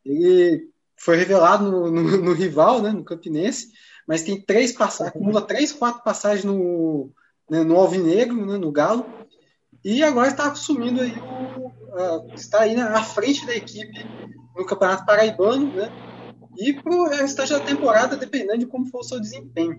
Ele foi revelado no, no, no rival, né, no Campinense, mas tem três passagens, acumula três, quatro passagens no, né, no Alvinegro, né, no Galo, e agora está assumindo aí o, está aí à frente da equipe no Campeonato Paraibano, né, e para o restante da temporada, dependendo de como for o seu desempenho.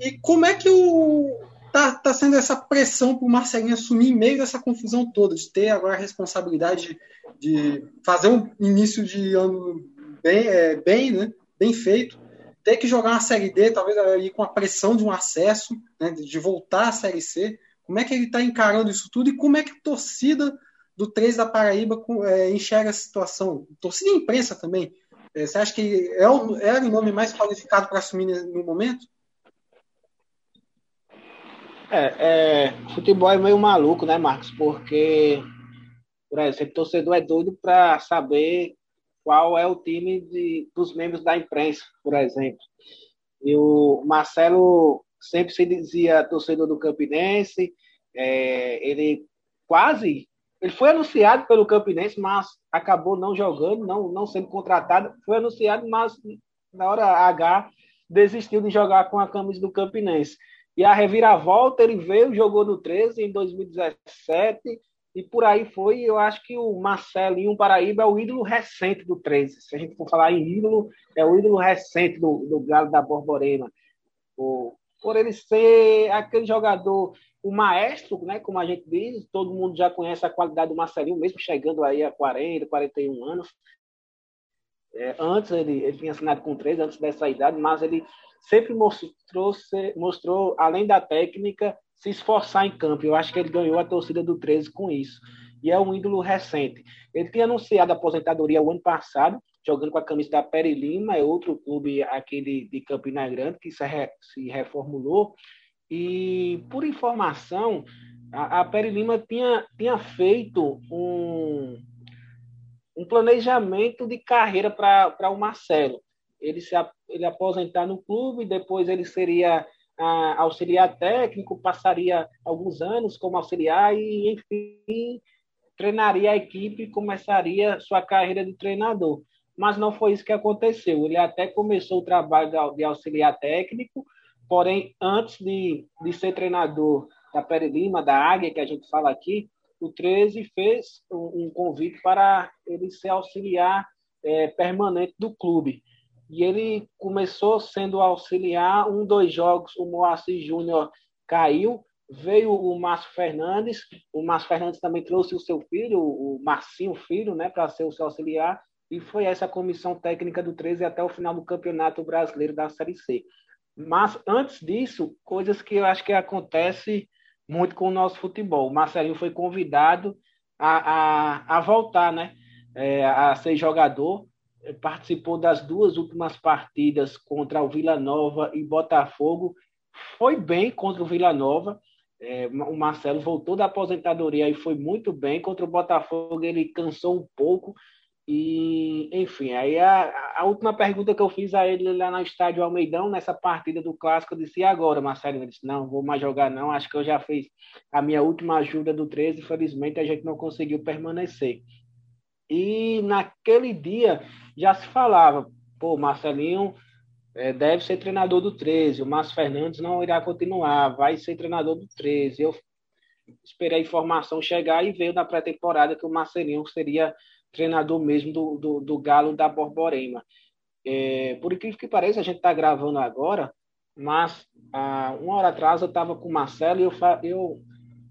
E como é que o tá, tá sendo essa pressão para o Marcelinho assumir em meio dessa confusão toda, de ter agora a responsabilidade de, de fazer um início de ano bem, é, bem, né, bem feito, ter que jogar uma Série D, talvez aí com a pressão de um acesso, né, de voltar à Série C. Como é que ele está encarando isso tudo e como é que a torcida do 3 da Paraíba é, enxerga a situação? Torcida e imprensa também. É, você acha que é o, era o nome mais qualificado para assumir no momento? É, é, futebol é meio maluco, né, Marcos? Porque, por exemplo, torcedor é doido para saber qual é o time de, dos membros da imprensa, por exemplo. E o Marcelo sempre se dizia torcedor do Campinense, é, ele quase ele foi anunciado pelo Campinense, mas acabou não jogando, não, não sendo contratado. Foi anunciado, mas na hora H desistiu de jogar com a camisa do Campinense. E a reviravolta, ele veio, jogou no 13 em 2017, e por aí foi, eu acho que o Marcelinho Paraíba é o ídolo recente do 13. Se a gente for falar em ídolo, é o ídolo recente do, do Galo da Borborema. O, por ele ser aquele jogador, o maestro, né, como a gente diz, todo mundo já conhece a qualidade do Marcelinho, mesmo chegando aí a 40, 41 anos. É, antes ele, ele tinha assinado com 13, antes dessa idade, mas ele sempre mostrou, mostrou além da técnica, se esforçar em campo. Eu acho que ele ganhou a torcida do 13 com isso. E é um ídolo recente. Ele tinha anunciado a aposentadoria o ano passado, jogando com a camisa da Peri Lima, é outro clube aquele de Campina Grande que se, re, se reformulou. E, por informação, a, a Peri Lima tinha, tinha feito um, um planejamento de carreira para o Marcelo. Ele se ele aposentar no clube, depois ele seria auxiliar técnico, passaria alguns anos como auxiliar e, enfim, treinaria a equipe e começaria sua carreira de treinador. Mas não foi isso que aconteceu. Ele até começou o trabalho de auxiliar técnico, porém, antes de, de ser treinador, da Pere Lima, da Águia, que a gente fala aqui, o 13 fez um, um convite para ele ser auxiliar é, permanente do clube. E ele começou sendo auxiliar, um, dois jogos, o Moacir Júnior caiu, veio o Márcio Fernandes, o Márcio Fernandes também trouxe o seu filho, o Marcinho Filho, né, para ser o seu auxiliar, e foi essa comissão técnica do 13 até o final do Campeonato Brasileiro da Série C. Mas antes disso, coisas que eu acho que acontece muito com o nosso futebol. O Marcelinho foi convidado a, a, a voltar, né? É, a ser jogador, participou das duas últimas partidas contra o Vila Nova e Botafogo, foi bem contra o Vila Nova. É, o Marcelo voltou da aposentadoria e foi muito bem contra o Botafogo. Ele cansou um pouco, e, enfim, aí a, a, última pergunta que eu fiz a ele lá no estádio Almeidão, nessa partida do Clássico, eu disse, e agora, Marcelo? Ele disse, não, vou mais jogar não, acho que eu já fiz a minha última ajuda do 13, infelizmente a gente não conseguiu permanecer. E naquele dia já se falava, pô, Marcelinho é, deve ser treinador do 13, o Márcio Fernandes não irá continuar, vai ser treinador do 13. Eu esperei a informação chegar e veio na pré-temporada que o Marcelinho seria treinador mesmo do, do, do Galo da Borborema. É, por incrível que pareça, a gente está gravando agora, mas ah, uma hora atrás eu estava com o Marcelo e eu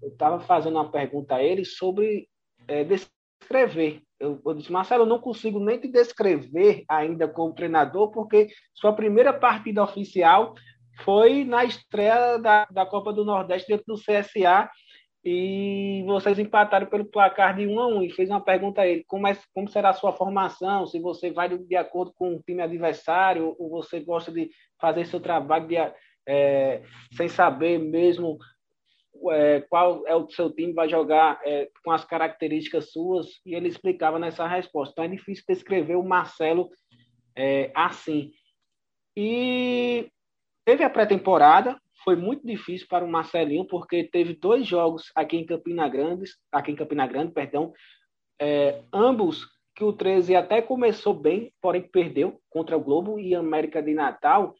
eu estava fazendo uma pergunta a ele sobre é, descrever. Eu, eu disse, Marcelo, eu não consigo nem te descrever ainda como treinador, porque sua primeira partida oficial foi na estreia da, da Copa do Nordeste dentro do CSA e vocês empataram pelo placar de 1 a 1 e fez uma pergunta a ele, como, é, como será a sua formação, se você vai de, acordo com o time adversário ou você gosta de fazer seu trabalho de, é, sem saber mesmo é, qual é o seu time vai jogar é, com as características suas e ele explicava nessa resposta. Então é difícil descrever o Marcelo é, assim. E teve a pré-temporada, foi muito difícil para o Marcelinho, porque teve dois jogos aqui em Campina Grande, aqui em Campina Grande, perdão, é, ambos que o 13 até começou bem, porém perdeu contra o Globo e América de Natal.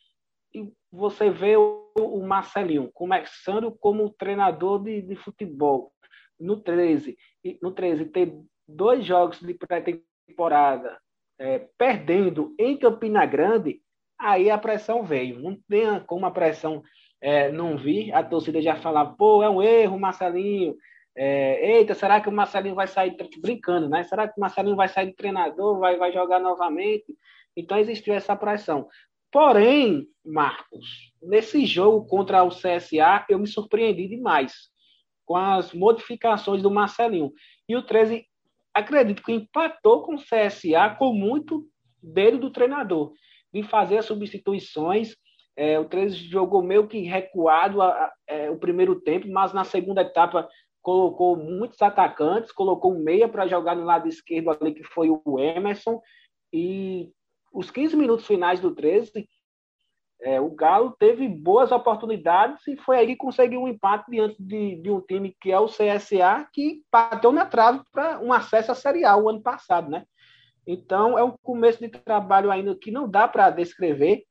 E você vê o, o Marcelinho começando como treinador de, de futebol no 13, e, no 13 ter dois jogos de pré-temporada é, perdendo em Campina Grande, aí a pressão veio. Não tem como a pressão é, não vi, a torcida já falava, pô, é um erro, Marcelinho. É, Eita, será que o Marcelinho vai sair brincando, né? Será que o Marcelinho vai sair de treinador, vai, vai jogar novamente? Então existiu essa pressão. Porém, Marcos, nesse jogo contra o CSA, eu me surpreendi demais com as modificações do Marcelinho. E o 13, acredito que empatou com o CSA com muito dele do treinador, de fazer as substituições é, o 13 jogou meio que recuado a, a, é, o primeiro tempo, mas na segunda etapa colocou muitos atacantes, colocou um meia para jogar no lado esquerdo ali, que foi o Emerson, e os 15 minutos finais do 13, é, o Galo teve boas oportunidades e foi aí que conseguiu um empate diante de, de um time que é o CSA, que bateu na trave para um acesso à Série A o ano passado, né? Então, é um começo de trabalho ainda que não dá para descrever,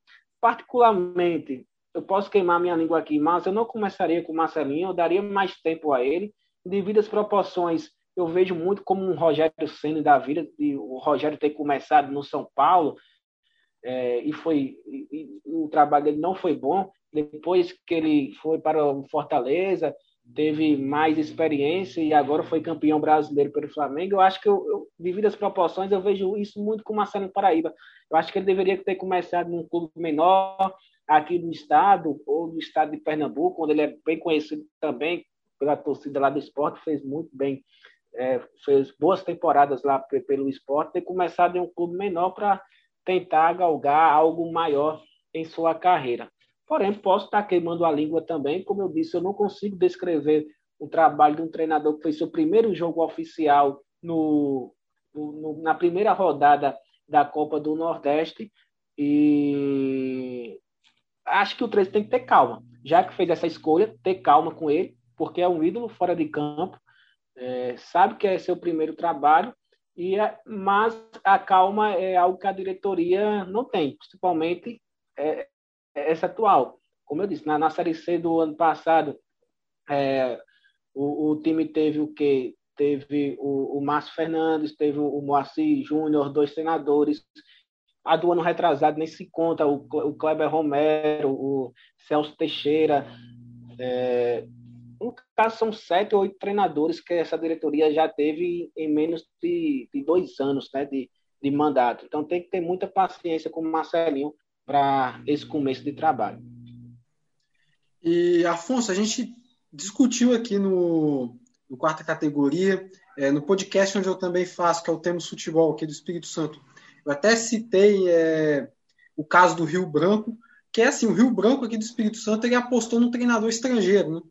particularmente, eu posso queimar minha língua aqui, mas eu não começaria com o Marcelinho, eu daria mais tempo a ele. Devido às proporções, eu vejo muito como um Rogério Senna da vida, de o Rogério ter começado no São Paulo, é, e foi e, e, o trabalho dele não foi bom. Depois que ele foi para o Fortaleza, teve mais experiência e agora foi campeão brasileiro pelo Flamengo. Eu acho que, eu, eu, devido às proporções, eu vejo isso muito com o Marcelo Paraíba. Eu acho que ele deveria ter começado num clube menor, aqui do estado, ou do estado de Pernambuco, onde ele é bem conhecido também pela torcida lá do esporte, fez muito bem, é, fez boas temporadas lá pelo esporte, ter começado em um clube menor para tentar galgar algo maior em sua carreira. Porém, posso estar queimando a língua também. Como eu disse, eu não consigo descrever o trabalho de um treinador que fez seu primeiro jogo oficial no, no, na primeira rodada da Copa do Nordeste. E acho que o 13 tem que ter calma. Já que fez essa escolha, ter calma com ele, porque é um ídolo fora de campo, é, sabe que é seu primeiro trabalho, e é, mas a calma é algo que a diretoria não tem, principalmente é, essa atual. Como eu disse, na, na Série C do ano passado, É, o, o, time teve o quê? Teve o, o Márcio Fernandes, teve o Moacir Júnior, dois treinadores. A do ano retrasado nem se conta, o, o Kleber Romero, o Celso Teixeira. É, no caso, são sete ou oito treinadores que essa diretoria já teve em menos de, de dois anos né, de, de mandato. Então tem que ter muita paciência com o Marcelinho para esse começo de trabalho. E, Afonso, a gente discutiu aqui no, no quarta categoria, é, no podcast onde eu também faço, que é o Temos Futebol aqui do Espírito Santo. Eu até citei é, o caso do Rio Branco, que é assim, o Rio Branco aqui do Espírito Santo, ele apostou no treinador estrangeiro, né?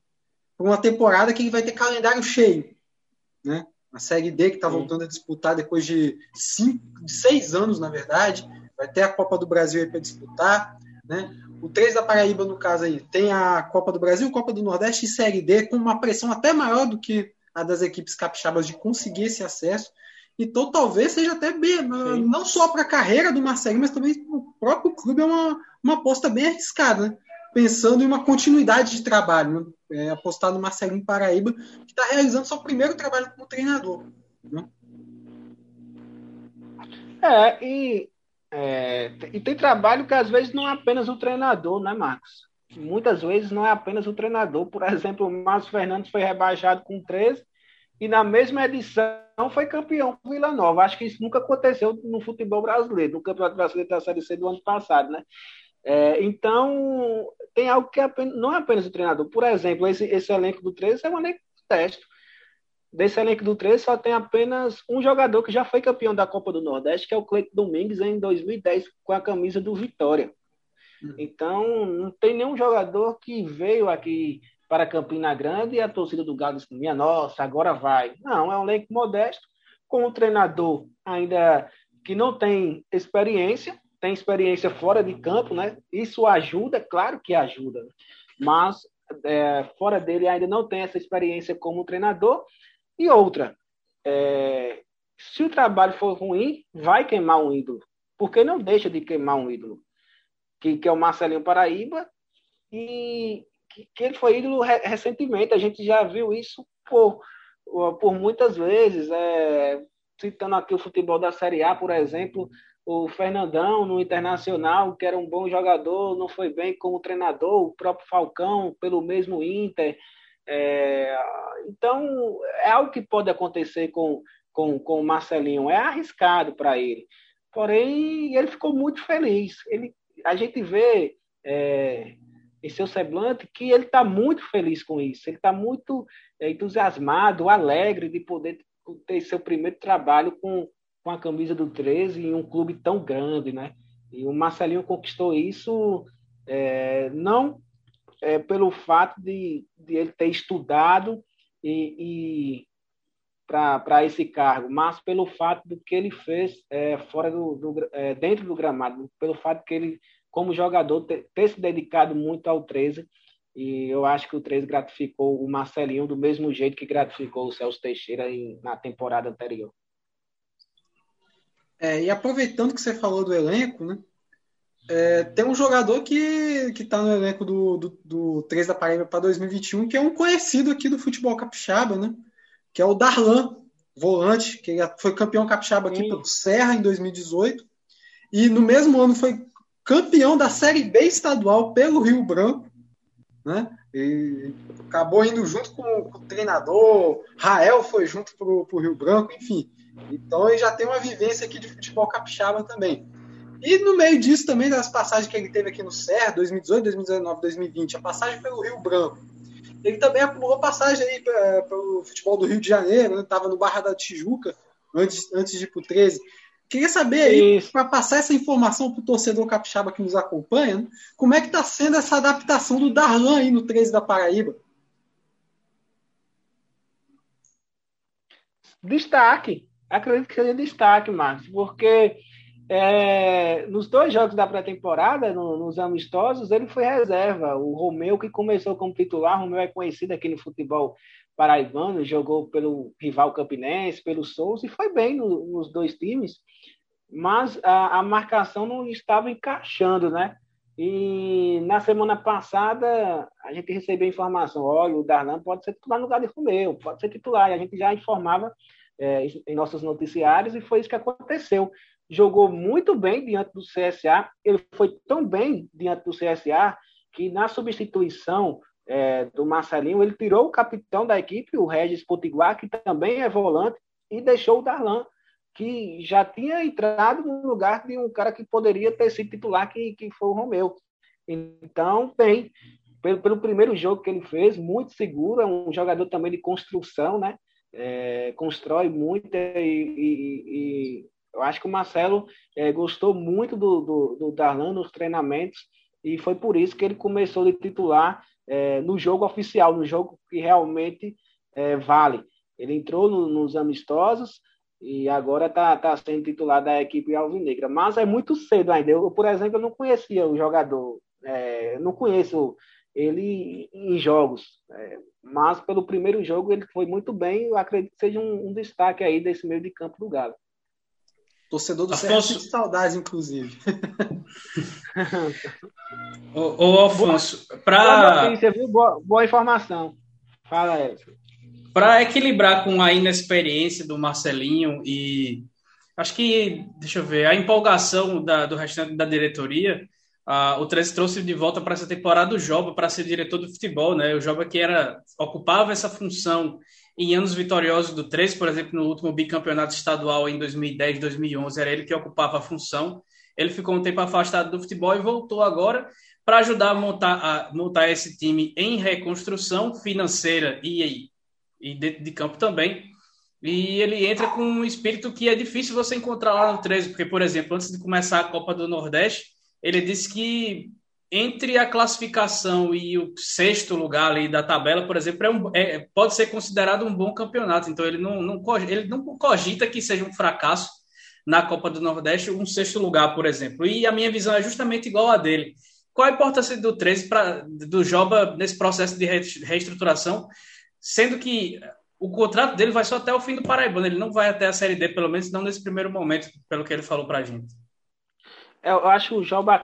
Por uma temporada que ele vai ter calendário cheio, né? A Série D que está voltando a disputar depois de, cinco, de seis anos, na verdade, vai ter a Copa do Brasil para disputar, né? O 3 da Paraíba, no caso aí, tem a Copa do Brasil, Copa do Nordeste e Série D, com uma pressão até maior do que a das equipes capixabas de conseguir esse acesso. Então, talvez seja até bem, Sim. não só para a carreira do Marcelinho, mas também para o próprio clube é uma, uma aposta bem arriscada, né? pensando em uma continuidade de trabalho. Né? É, apostar no Marcelinho Paraíba, que está realizando seu primeiro trabalho como treinador. Né? É, e é, e tem trabalho que às vezes não é apenas o treinador, né, Marcos? Muitas vezes não é apenas o treinador. Por exemplo, o Márcio Fernandes foi rebaixado com 13 e na mesma edição foi campeão com Vila Nova. Acho que isso nunca aconteceu no futebol brasileiro, no Campeonato Brasileiro da Série C do ano passado, né? É, então, tem algo que é apenas, não é apenas o treinador. Por exemplo, esse, esse elenco do 13 é um elenco de teste desse elenco do 13 só tem apenas um jogador que já foi campeão da Copa do Nordeste, que é o Cleiton Domingues, em 2010, com a camisa do Vitória. Uhum. Então, não tem nenhum jogador que veio aqui para Campina Grande e a torcida do Galo disse, minha nossa, agora vai. Não, é um elenco modesto, com um treinador ainda que não tem experiência, tem experiência fora de campo, né? Isso ajuda, claro que ajuda, mas é, fora dele ainda não tem essa experiência como treinador e outra, é, se o trabalho for ruim, vai queimar um ídolo. Porque não deixa de queimar um ídolo. Que, que é o Marcelinho Paraíba. E que, que ele foi ídolo re, recentemente. A gente já viu isso por, por muitas vezes. É, citando aqui o futebol da Série A, por exemplo, o Fernandão no Internacional, que era um bom jogador, não foi bem como treinador, o próprio Falcão pelo mesmo Inter. É, então, é algo que pode acontecer com, com, com o Marcelinho, é arriscado para ele. Porém, ele ficou muito feliz. Ele, a gente vê é, em seu semblante que ele está muito feliz com isso. Ele está muito é, entusiasmado, alegre de poder ter seu primeiro trabalho com, com a camisa do 13 em um clube tão grande, né? E o Marcelinho conquistou isso é, não é, pelo fato de, de ele ter estudado e, e para esse cargo, mas pelo fato do que ele fez é, fora do, do é, dentro do gramado, pelo fato que ele, como jogador, ter, ter, se dedicado muito ao 13, e eu acho que o 13 gratificou o Marcelinho do mesmo jeito que gratificou o Celso Teixeira em, na temporada anterior. É, e aproveitando que você falou do elenco, né? É, tem um jogador que, que tá no elenco do, do, do 3 da Paraíba para 2021, que é um conhecido aqui do futebol capixaba, né? Que é o Darlan, volante, que foi campeão capixaba aqui Sim. pelo Serra em 2018. E no mesmo ano foi campeão da Série B estadual pelo Rio Branco, né? E acabou indo junto com, com o treinador, Rael foi junto para o Rio Branco, enfim. Então ele já tem uma vivência aqui de futebol capixaba também. E no meio disso também, das passagens que ele teve aqui no Serra, 2018, 2019, 2020, a passagem pelo Rio Branco. Ele também acumulou passagem aí pelo futebol do Rio de Janeiro, estava né? no Barra da Tijuca, antes, antes de ir para o 13. Queria saber aí, para passar essa informação para o torcedor capixaba que nos acompanha, né? como é que está sendo essa adaptação do Darlan aí no 13 da Paraíba? Destaque. Acredito que seja destaque, Marcos, porque é, nos dois jogos da pré-temporada, no, nos amistosos, ele foi reserva. O Romeu, que começou como titular, Romeu é conhecido aqui no futebol paraibano, jogou pelo rival campinense, pelo Souza, e foi bem no, nos dois times, mas a, a, marcação não estava encaixando, né? E na semana passada, a gente recebeu informação: olha, o Darlan pode ser titular no lugar de Romeu, pode ser titular. E a gente já informava é, em nossos noticiários e foi isso que aconteceu. Jogou muito bem diante do CSA, ele foi tão bem diante do CSA que na substituição é, do Marcelinho, ele tirou o capitão da equipe, o Regis Potiguar, que também é volante, e deixou o Darlan, que já tinha entrado no lugar de um cara que poderia ter sido titular, que, que foi o Romeu. Então, bem, pelo, pelo primeiro jogo que ele fez, muito seguro, é um jogador também de construção, né? É, constrói muito e, e, e, eu acho que o Marcelo é, gostou muito do, do, do Darlan nos treinamentos e foi por isso que ele começou de titular é, no jogo oficial, no jogo que realmente é, vale. Ele entrou no, nos amistosos e agora está tá sendo titular da equipe alvinegra. Mas é muito cedo ainda. Eu, por exemplo, eu não conhecia o jogador, é, não conheço ele em jogos, é, mas pelo primeiro jogo ele foi muito bem. Eu acredito que seja um, um destaque aí desse meio de campo do Galo. Torcedor do Afonso... de saudades, inclusive. ô, ô, Afonso, para. Boa, boa, informação. Fala, Edson. Para equilibrar com a inexperiência do Marcelinho e acho que, deixa eu ver, a empolgação da, do restante da diretoria, uh, o 13 trouxe de volta para essa temporada o Joba para ser diretor do futebol, né? O Joba que era ocupava essa função em anos vitoriosos do 13, por exemplo, no último bicampeonato estadual em 2010, 2011, era ele que ocupava a função. Ele ficou um tempo afastado do futebol e voltou agora para ajudar a montar, a montar esse time em reconstrução financeira e, e dentro de campo também. E ele entra com um espírito que é difícil você encontrar lá no 13, porque, por exemplo, antes de começar a Copa do Nordeste, ele disse que entre a classificação e o sexto lugar ali da tabela, por exemplo, é um, é, pode ser considerado um bom campeonato. Então ele não, não, ele não cogita que seja um fracasso na Copa do Nordeste um sexto lugar, por exemplo. E a minha visão é justamente igual a dele. Qual a importância do 13 para do Joba nesse processo de reestruturação, sendo que o contrato dele vai só até o fim do Paraibano, ele não vai até a Série D, pelo menos não nesse primeiro momento, pelo que ele falou para a gente. Eu acho o Joba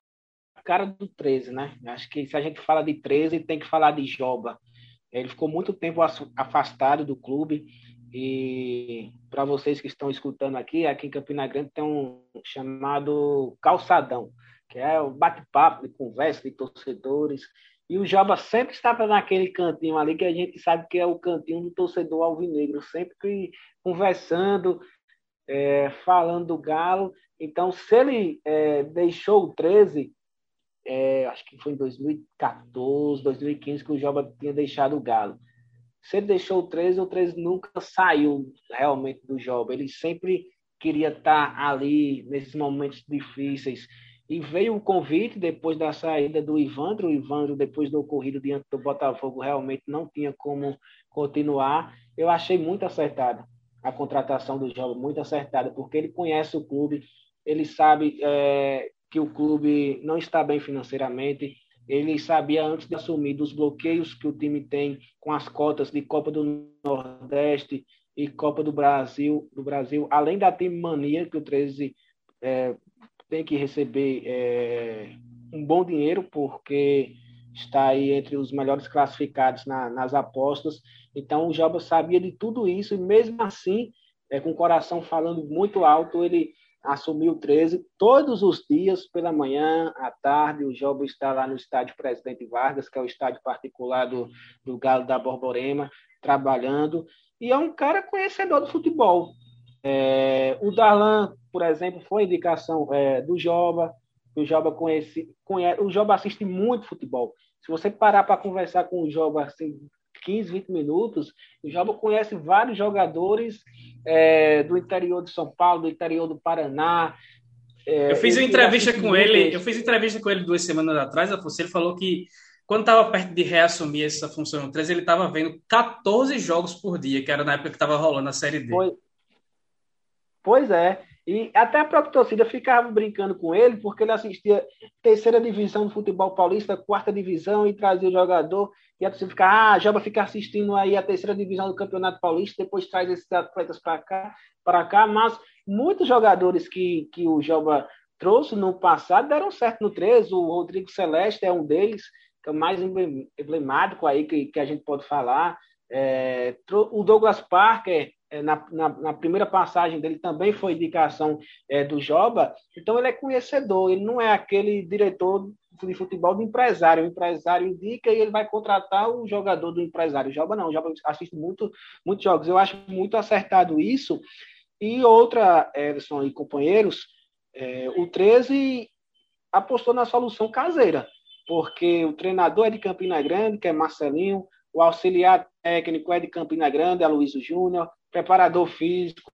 cara do 13, né? Acho que se a gente fala de 13, tem que falar de Joba. Ele ficou muito tempo afastado do clube e para vocês que estão escutando aqui, aqui em Campina Grande tem um chamado calçadão, que é o bate-papo de conversa de torcedores. E o Joba sempre estava naquele cantinho ali que a gente sabe que é o cantinho do torcedor alvinegro, sempre conversando, é, falando do Galo. Então, se ele é, deixou o 13, é, acho que foi em 2014, 2015 que o Joba tinha deixado o Galo. Se ele deixou o 13, o 13 nunca saiu realmente do Joba. Ele sempre queria estar ali nesses momentos difíceis. E veio o convite depois da saída do Ivandro. O Ivandro, depois do ocorrido diante do Botafogo, realmente não tinha como continuar. Eu achei muito acertada a contratação do Joba, muito acertada, porque ele conhece o clube, ele sabe é, que o clube não está bem financeiramente. Ele sabia antes de assumir dos bloqueios que o time tem com as cotas de Copa do Nordeste e Copa do Brasil, do Brasil, além da time mania que o 13 é, tem que receber é, um bom dinheiro porque está aí entre os melhores classificados na, nas apostas. Então o Joba sabia de tudo isso e mesmo assim, é, com o coração falando muito alto, ele assumiu 13 todos os dias, pela manhã, à tarde. O Jobo está lá no estádio Presidente Vargas, que é o estádio particular do, do Galo da Borborema, trabalhando. E é um cara conhecedor do futebol. É, o Darlan, por exemplo, foi indicação é, do Joba. O Joba conhece, conhece, o Joba assiste muito futebol. Se você parar para conversar com o Joba assim, 15, 20 minutos, o Joba conhece vários jogadores é, do interior de São Paulo, do interior do Paraná. É, eu fiz uma entrevista com ele, eu fiz entrevista com ele duas semanas atrás, ele falou que quando estava perto de reassumir essa função no 13, ele estava vendo 14 jogos por dia, que era na época que estava rolando a Série D. Pois, pois é. E até a própria torcida ficava brincando com ele, porque ele assistia terceira divisão do futebol paulista, quarta divisão, e trazia o jogador, e a torcida ficava, ah, Joba fica assistindo aí a terceira divisão do Campeonato Paulista, depois traz esses atletas para cá, para cá, mas muitos jogadores que, que o Joba trouxe no passado deram certo no 13. O Rodrigo Celeste é um deles, que é o mais emblemático aí que, que a gente pode falar. É, o Douglas Parker, na, na, na, primeira passagem dele, também foi indicação é, do Joba, então ele é conhecedor, ele não é aquele diretor de futebol do empresário. O empresário indica e ele vai contratar o jogador do empresário. O Joba não, o Joba assiste muito, muitos jogos. Eu acho muito acertado isso. E outra, Edson e companheiros, é, o 13 apostou na solução caseira, porque o treinador é de Campina Grande, que é Marcelinho, o auxiliar técnico é de Campina Grande, Aloysio Júnior, preparador físico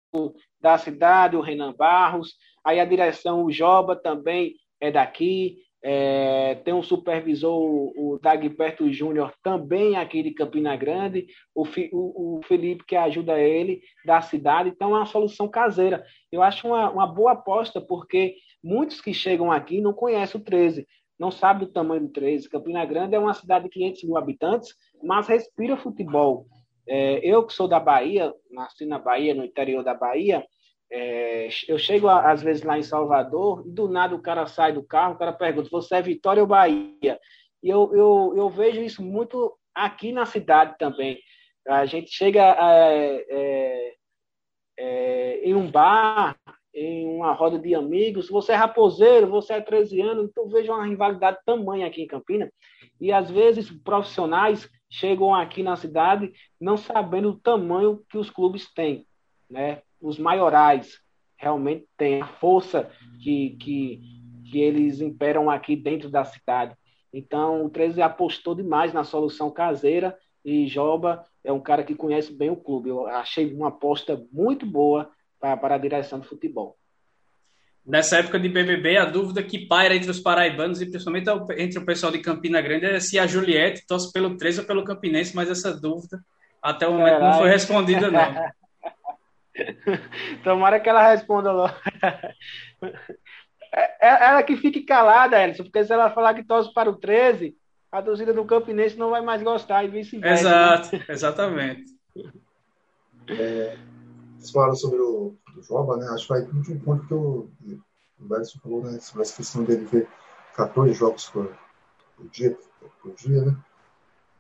da cidade, o Renan Barros, aí a direção, o Joba também é daqui, é, tem um supervisor, o Dagberto Júnior, também aqui de Campina Grande, o, o, o, Felipe que ajuda ele da cidade, então é uma solução caseira. Eu acho uma, uma boa aposta, porque muitos que chegam aqui não conhecem o 13, não sabem o tamanho do 13. Campina Grande é uma cidade de 500 mil habitantes, mas respira futebol. É, eu que sou da Bahia, nasci na Bahia, no interior da Bahia, é, eu chego às vezes lá em Salvador e do nada o cara sai do carro, o cara pergunta: você é Vitória ou Bahia? E eu, eu, eu vejo isso muito aqui na cidade também. A gente chega é, é, é, em um bar, em uma roda de amigos, você é raposeiro, você é 13 anos, então vejo uma rivalidade tamanha aqui em Campinas. E às vezes profissionais chegam aqui na cidade não sabendo o tamanho que os clubes têm, né? os maiorais realmente têm a força que, que, que eles imperam aqui dentro da cidade. Então, o 13 apostou demais na solução caseira e Joba é um cara que conhece bem o clube. Eu achei uma aposta muito boa para, para a direção do futebol. Nessa época de BBB, a dúvida que paira entre os paraibanos e principalmente entre o pessoal de Campina Grande é se a Juliette torce pelo 13 ou pelo Campinense, mas essa dúvida até o momento Caralho. não foi respondida, não. Tomara que ela responda logo. É, é ela que fique calada, Elson, porque se ela falar que torce para o 13, a torcida do Campinense não vai mais gostar e vice-versa. Né? Exato, exatamente. É, vocês falaram sobre o, o Joba, né? Acho que vai muito um ponto que o, o Berson falou, né? Sobre essa questão dele ver 14 jogos por, por dia, por dia, né?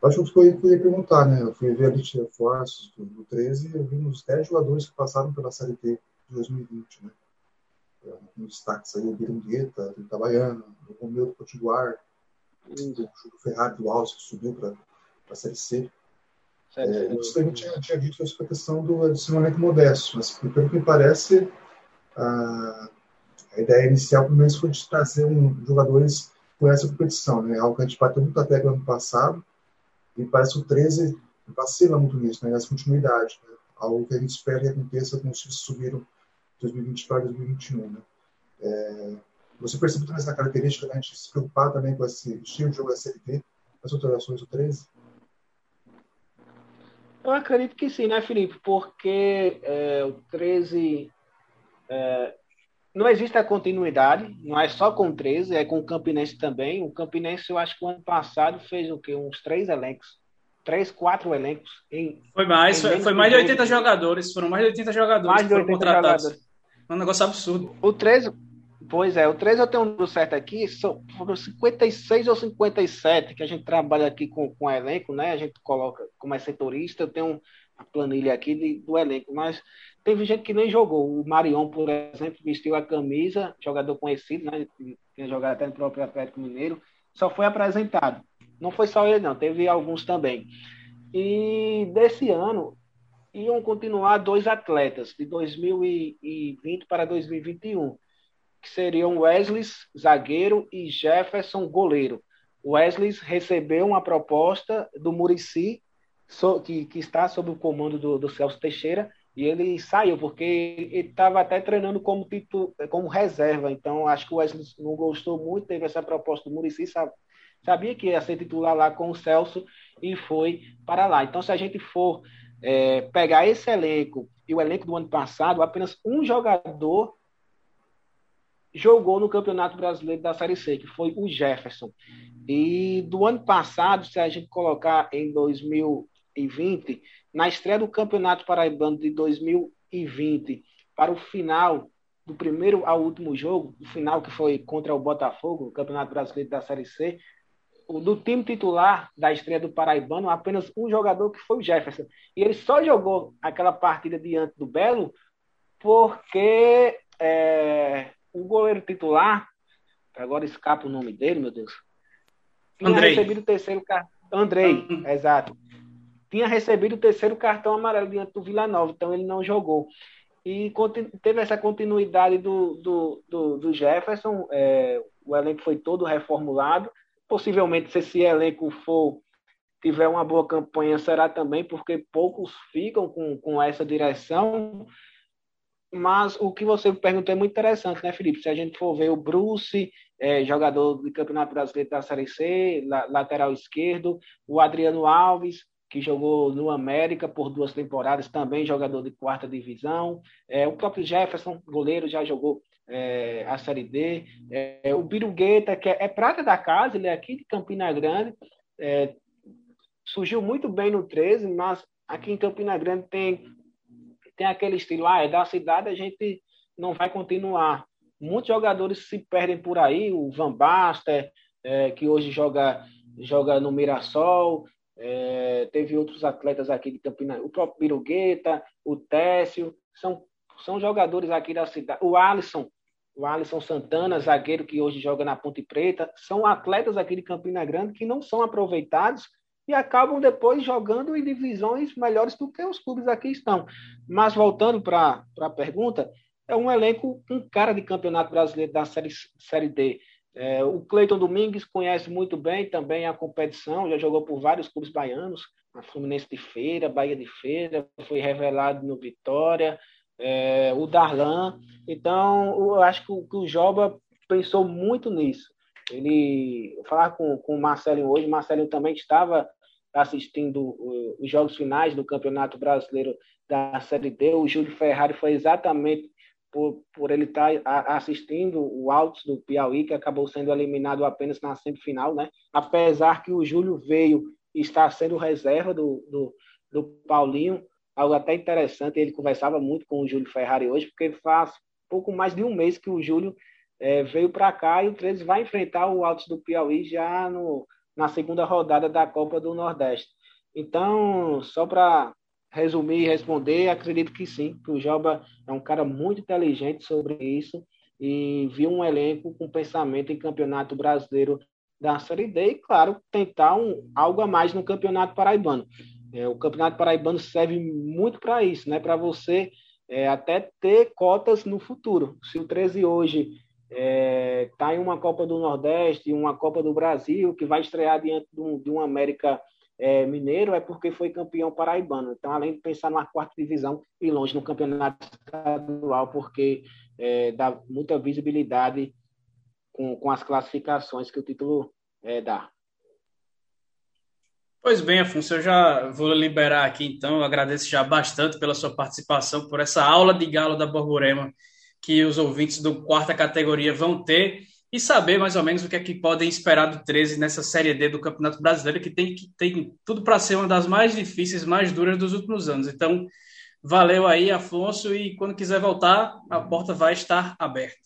Acho que foi, eu ia perguntar, né? Eu fui ver a lista de reforços do, do 13 e eu vi uns 10 jogadores que passaram pela Série T de 2020, né? É, um destaques aí, o Birangueta, do Itabaiana, o Romeu do Potiguar, o Júlio Ferrari do Alves, que subiu para a Série C. É, isso a gente tinha, tinha dito sobre a questão do adicionamento modesto, mas pelo que me parece, a, a ideia inicial, pelo menos, foi de trazer um, jogadores com essa competição, né? Algo que a gente bateu muito a tecla no passado, e parece que o 13 vacila muito nisso, né, nessa continuidade. Né, algo que a gente espera que aconteça com os que subiram de 2020 para 2021. Né. É, você percebe também essa característica da gente se preocupar também com esse estilo de jogo SLT, as alterações do 13? Eu acredito que sim, né, Felipe? Porque é, o 13 é, não existe a continuidade, não é só com o 13, é com o Campinense também. O Campinense, eu acho que o ano passado fez o quê? Uns três elencos. Três, quatro elencos. Em, foi mais, foi, foi mais de 80 jogadores. Foram mais de 80 jogadores mais de 80 contratados. Jogadores. É um negócio absurdo. O 13, pois é, o 13 eu tenho um número certo aqui, são, foram 56 ou 57 que a gente trabalha aqui com, com elenco, né? A gente coloca, como é setorista, eu tenho a planilha aqui de, do elenco, mas Teve gente que nem jogou. O Marion, por exemplo, vestiu a camisa, jogador conhecido, né? Tinha jogado até no próprio Atlético Mineiro. Só foi apresentado. Não foi só ele, não. Teve alguns também. E desse ano, iam continuar dois atletas, de 2020 para 2021, que seriam Wesley, zagueiro, e Jefferson, goleiro. Wesley recebeu uma proposta do Murici, que, que está sob o comando do, do Celso Teixeira, e ele saiu, porque ele estava até treinando como, titu, como reserva. Então, acho que o Wesley não gostou muito, teve essa proposta do Murici, sabia que ia ser titular lá com o Celso e foi para lá. Então, se a gente for é, pegar esse elenco e o elenco do ano passado, apenas um jogador jogou no Campeonato Brasileiro da Série C, que foi o Jefferson. E do ano passado, se a gente colocar em 2020, na estreia do Campeonato Paraibano de 2020 para o final do primeiro ao último jogo, o final que foi contra o Botafogo, o Campeonato Brasileiro da Série C, do time titular da estreia do Paraibano, apenas um jogador que foi o Jefferson. E ele só jogou aquela partida diante do Belo porque é, o goleiro titular, agora escapa o nome dele, meu Deus, tinha Andrei. recebido o terceiro cartão. Andrei, exato. Tinha recebido o terceiro cartão amarelo diante do Vila Nova, então ele não jogou. E teve essa continuidade do, do, do, do Jefferson, é, o elenco foi todo reformulado Possivelmente, se esse elenco for tiver uma boa campanha, será também, porque poucos ficam com, com essa direção. Mas o que você perguntou é muito interessante, né, Felipe? Se a gente for ver o Bruce, é, jogador do Campeonato Brasileiro da Série C, lateral esquerdo, o Adriano Alves, que jogou no América por duas temporadas, também jogador de quarta divisão. É, o próprio Jefferson, goleiro, já jogou é, a Série D. É, o Birugueta, que é, é, prata da casa, ele é aqui de Campina Grande, é, surgiu muito bem no 13, mas aqui em Campina Grande tem, tem aquele estilo, ah, é da cidade, a gente não vai continuar. Muitos jogadores se perdem por aí, o Van Baster, é, que hoje joga, joga no Mirassol, é, teve outros atletas aqui de Campina, o próprio Birugueta, o Técio, são, são jogadores aqui da cidade. O Alisson, o Alisson Santana, zagueiro que hoje joga na Ponte Preta, são atletas aqui de Campina Grande que não são aproveitados e acabam depois jogando em divisões melhores do que os clubes aqui estão. Mas voltando para a pergunta, é um elenco com cara de campeonato brasileiro da Série, série D. É, o Cleiton Domingues conhece muito bem também a competição, já jogou por vários clubes baianos, a Fluminense de Feira, Bahia de Feira, foi revelado no Vitória, é, o Darlan. Então, eu acho que o, que o Joba pensou muito nisso. Ele falar com, com o Marcelo hoje, o Marcelo também estava assistindo os jogos finais do Campeonato Brasileiro da Série D. O Júlio Ferrari foi exatamente por, por ele estar assistindo o Altos do Piauí, que acabou sendo eliminado apenas na semifinal, né? Apesar que o Júlio veio e está sendo reserva do, do, do Paulinho, algo até interessante. Ele conversava muito com o Júlio Ferrari hoje, porque faz pouco mais de um mês que o Júlio é, veio para cá e o 13 vai enfrentar o Altos do Piauí já no, na segunda rodada da Copa do Nordeste. Então, só para resumir e responder, acredito que sim, que o Joba é um cara muito inteligente sobre isso e viu um elenco com pensamento em campeonato brasileiro da Série D e, claro, tentar um, algo a mais no campeonato paraibano. É, o Campeonato Paraibano serve muito para isso, né? para você é, até ter cotas no futuro. Se o 13 hoje é, tá em uma Copa do Nordeste, uma Copa do Brasil, que vai estrear diante de um, de um América é, Mineiro, é porque foi campeão paraibano. Então, além de pensar numa quarta divisão e longe no campeonato estadual, porque é, dá muita visibilidade com, com as classificações que o título é, dá. Pois bem, Afonso, eu já vou liberar aqui então. Eu agradeço já bastante pela sua participação, por essa aula de galo da Borborema que os ouvintes do quarta categoria vão ter e saber mais ou menos o que é que podem esperar do 13 nessa Série D do Campeonato Brasileiro, que tem, que tem tudo para ser uma das mais difíceis, mais duras dos últimos anos. Então, valeu aí, Afonso, e quando quiser voltar, a porta vai estar aberta.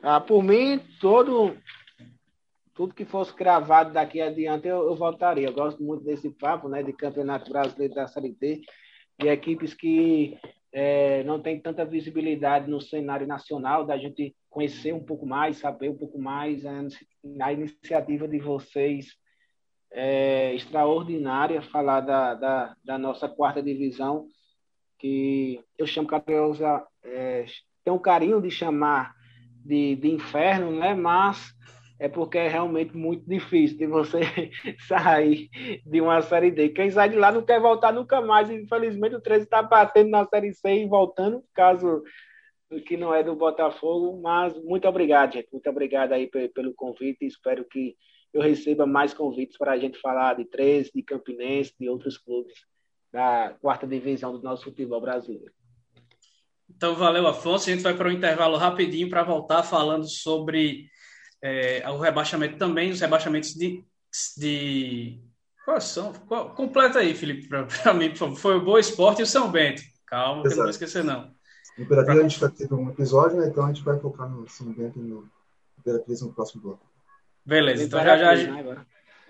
Ah, por mim, todo tudo que fosse gravado daqui adiante eu, eu voltaria. Eu gosto muito desse papo, né, de Campeonato Brasileiro da Série D, de equipes que é, não tem tanta visibilidade no cenário nacional, da gente conhecer um pouco mais, saber um pouco mais. A, a iniciativa de vocês é extraordinária falar da, da, da nossa quarta divisão, que eu chamo carinhosa, é, tem um carinho de chamar de, de inferno, né? mas é porque é realmente muito difícil de você sair de uma Série D. Quem sai de lá não quer voltar nunca mais. Infelizmente, o 13 está batendo na Série C e voltando, caso que não é do Botafogo. Mas muito obrigado, gente. Muito obrigado aí pelo convite. Espero que eu receba mais convites para a gente falar de 13, de Campinense, de outros clubes da quarta divisão do nosso futebol brasileiro. Então, valeu, Afonso. A gente vai para um intervalo rapidinho para voltar falando sobre é, o rebaixamento também, os rebaixamentos de. de quais são? Qual, completa aí, Felipe, para mim, por favor. Foi o Boa Esporte e o São Bento. Calma, que eu não vou esquecer, não. Imperatriz pra... a gente vai ter um episódio, né? Então a gente vai focar no São Bento e no Imperatriz no próximo bloco. Beleza, então já já. Né,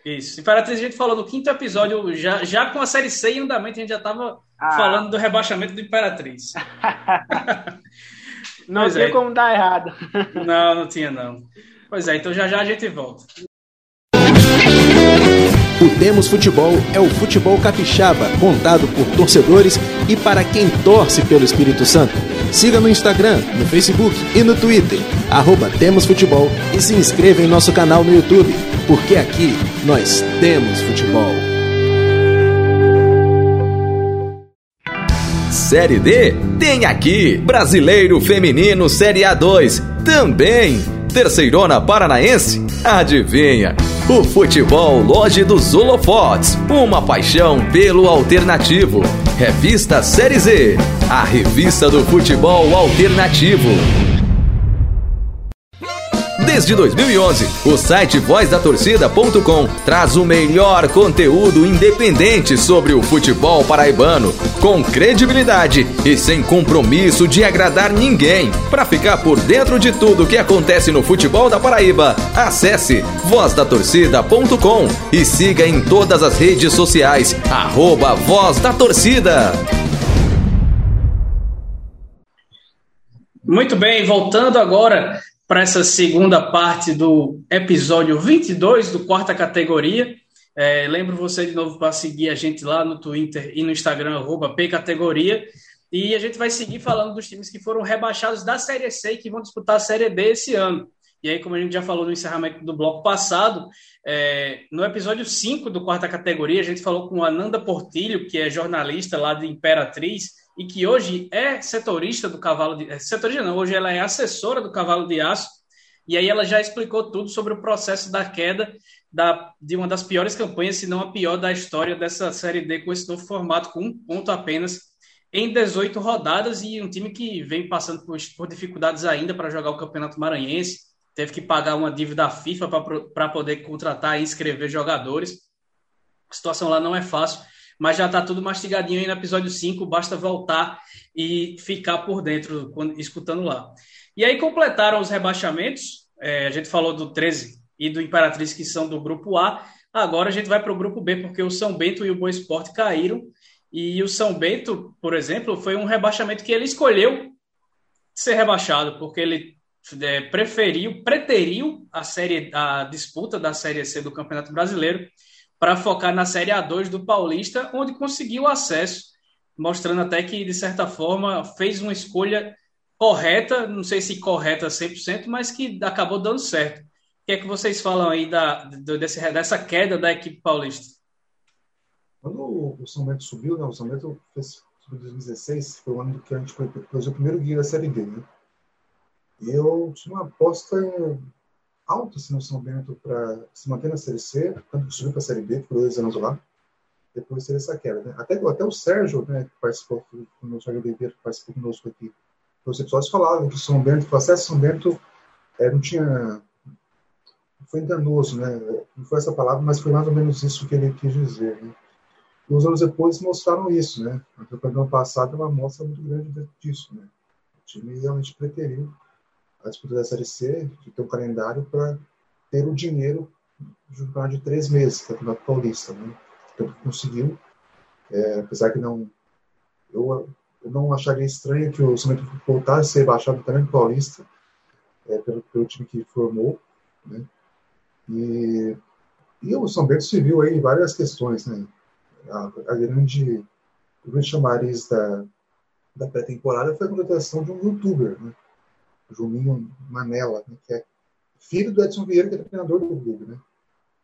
isso. Imperatriz a gente falou no quinto episódio, já, já com a série C em andamento, a gente já estava ah. falando do rebaixamento do Imperatriz. não pois tinha é. como dar errado. Não, não tinha não. Pois é, então já já a gente volta. O Temos Futebol é o futebol capixaba, contado por torcedores e para quem torce pelo Espírito Santo. Siga no Instagram, no Facebook e no Twitter, arroba Futebol e se inscreva em nosso canal no YouTube, porque aqui nós temos futebol. Série D tem aqui Brasileiro Feminino Série A2 também. Terceirona Paranaense? Adivinha? O futebol Loja dos Holofotes, uma paixão pelo alternativo. Revista Série Z, a revista do futebol alternativo. Desde 2011, o site vozdatorcida.com traz o melhor conteúdo independente sobre o futebol paraibano, com credibilidade e sem compromisso de agradar ninguém. Para ficar por dentro de tudo que acontece no futebol da Paraíba, acesse vozdatorcida.com e siga em todas as redes sociais, arroba Voz da Torcida. Muito bem, voltando agora para essa segunda parte do episódio 22 do quarta categoria. É, lembro você de novo para seguir a gente lá no Twitter e no Instagram, pcategoria. E a gente vai seguir falando dos times que foram rebaixados da Série C e que vão disputar a Série B esse ano. E aí, como a gente já falou no encerramento do bloco passado, é, no episódio 5 do quarta categoria, a gente falou com a Ananda Portilho, que é jornalista lá de Imperatriz, e que hoje é setorista do cavalo de. É, setorista não, hoje ela é assessora do cavalo de aço. E aí ela já explicou tudo sobre o processo da queda da, de uma das piores campanhas, se não a pior da história dessa Série D, com esse novo formato, com um ponto apenas em 18 rodadas, e um time que vem passando por, por dificuldades ainda para jogar o Campeonato Maranhense, teve que pagar uma dívida à FIFA para poder contratar e inscrever jogadores. A situação lá não é fácil mas já está tudo mastigadinho aí no episódio 5, basta voltar e ficar por dentro, quando, escutando lá. E aí completaram os rebaixamentos, é, a gente falou do 13 e do Imperatriz, que são do grupo A, agora a gente vai para o grupo B, porque o São Bento e o Boa Esporte caíram, e o São Bento, por exemplo, foi um rebaixamento que ele escolheu ser rebaixado, porque ele é, preferiu, preteriu a série, a disputa da Série C do Campeonato Brasileiro para focar na Série A2 do Paulista, onde conseguiu acesso, mostrando até que, de certa forma, fez uma escolha correta, não sei se correta 100%, mas que acabou dando certo. O que é que vocês falam aí da, desse, dessa queda da equipe paulista? Quando o São Bento subiu, né, o São Bento fez, subiu em 2016, foi o ano que a gente fez o primeiro guia da Série D, né? Eu tinha uma aposta alto assim, no São Bento para se manter na Série C, tanto que subiu para a Série B, ficou dois anos lá, depois teve essa queda. Né? Até, até o Sérgio, né, que participou, o Sérgio Oliveira, que participou conosco aqui, os episódios falavam que o São Bento, o acesso São Bento é, não tinha. Foi enganoso, né? Não foi essa palavra, mas foi mais ou menos isso que ele quis dizer. Né? E uns anos depois mostraram isso, né? Do ano passado é uma amostra muito grande disso, né? O time realmente preteriu a disputa da Série C, de ter um calendário para ter o dinheiro juntar de três meses, que é o Campeonato Paulista. Né? Então, conseguiu, é, apesar que não. Eu, eu, não acharia estranho que o São Bento voltasse a ser baixado também no Paulista, é, pelo, pelo time que formou. Né? E, e o São Bento se viu aí em várias questões. Né? A, a grande, o grande chamariz da, da pré-temporada foi a contratação de um youtuber. Né? Juninho Manela, né, que é filho do Edson Vieira, que é treinador do clube. Né?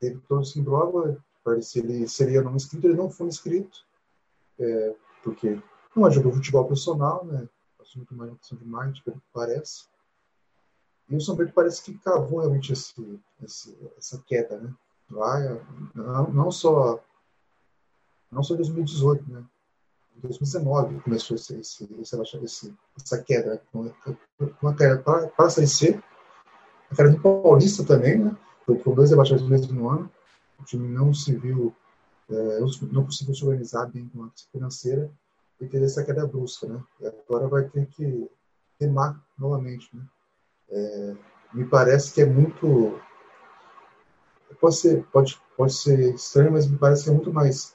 Teve todo esse imbróglio, se ele seria não inscrito, ele não foi inscrito, é, porque não jogou futebol profissional, né? Passou muito mais questão de marketing, pelo que parece. E o São Pedro parece que cavou realmente esse, esse, essa queda, né? Lá, não, não só não só em 2018, né? Em 2019 começou esse, esse, esse, essa queda, uma queda para, para a C, a queda do Paulista também, né? Foram dois rebaixamentos no mesmo ano. O time não se viu, é, não conseguiu se organizar bem com a financeira e teve essa queda brusca, né? E agora vai ter que remar novamente, né? É, me parece que é muito pode ser pode pode ser estranho, mas me parece que é muito mais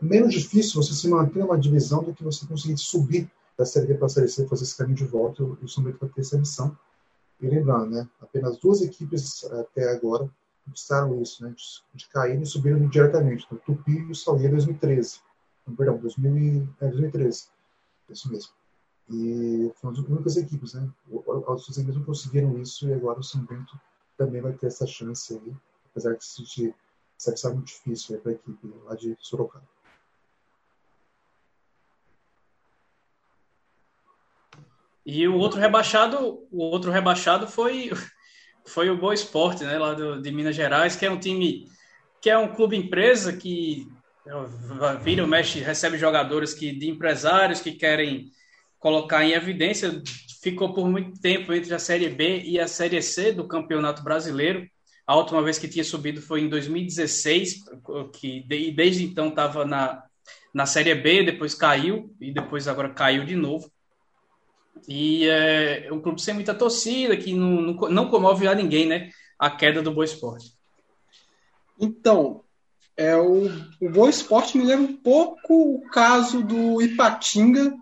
menos difícil você se manter uma divisão do que você conseguir subir da Série B para a Série C, fazer esse caminho de volta. E o São Bento vai ter essa missão. E lembrando, né, apenas duas equipes até agora conquistaram isso, né, de, cair e subiram diretamente. Então, Tupi e o Salgueiro em 2013. Perdão, 2000, é, 2013. Isso mesmo. E foram as únicas equipes, né? As equipes não conseguiram isso e agora o São Bento também vai ter essa chance aí, apesar de se ser muito difícil para a equipe lá de Sorocaba. E o outro rebaixado, o outro rebaixado foi foi o Boa Esporte, né, lá do, de Minas Gerais, que é um time que é um clube empresa que vira o mexe, recebe jogadores que de empresários que querem colocar em evidência, ficou por muito tempo entre a Série B e a Série C do Campeonato Brasileiro. A última vez que tinha subido foi em 2016, que desde então estava na, na Série B, depois caiu e depois agora caiu de novo. E é um clube sem muita torcida, que não, não, não comove a ninguém, né? A queda do Boa Esporte. Então, é, o, o Boa Esporte me lembra um pouco o caso do Ipatinga,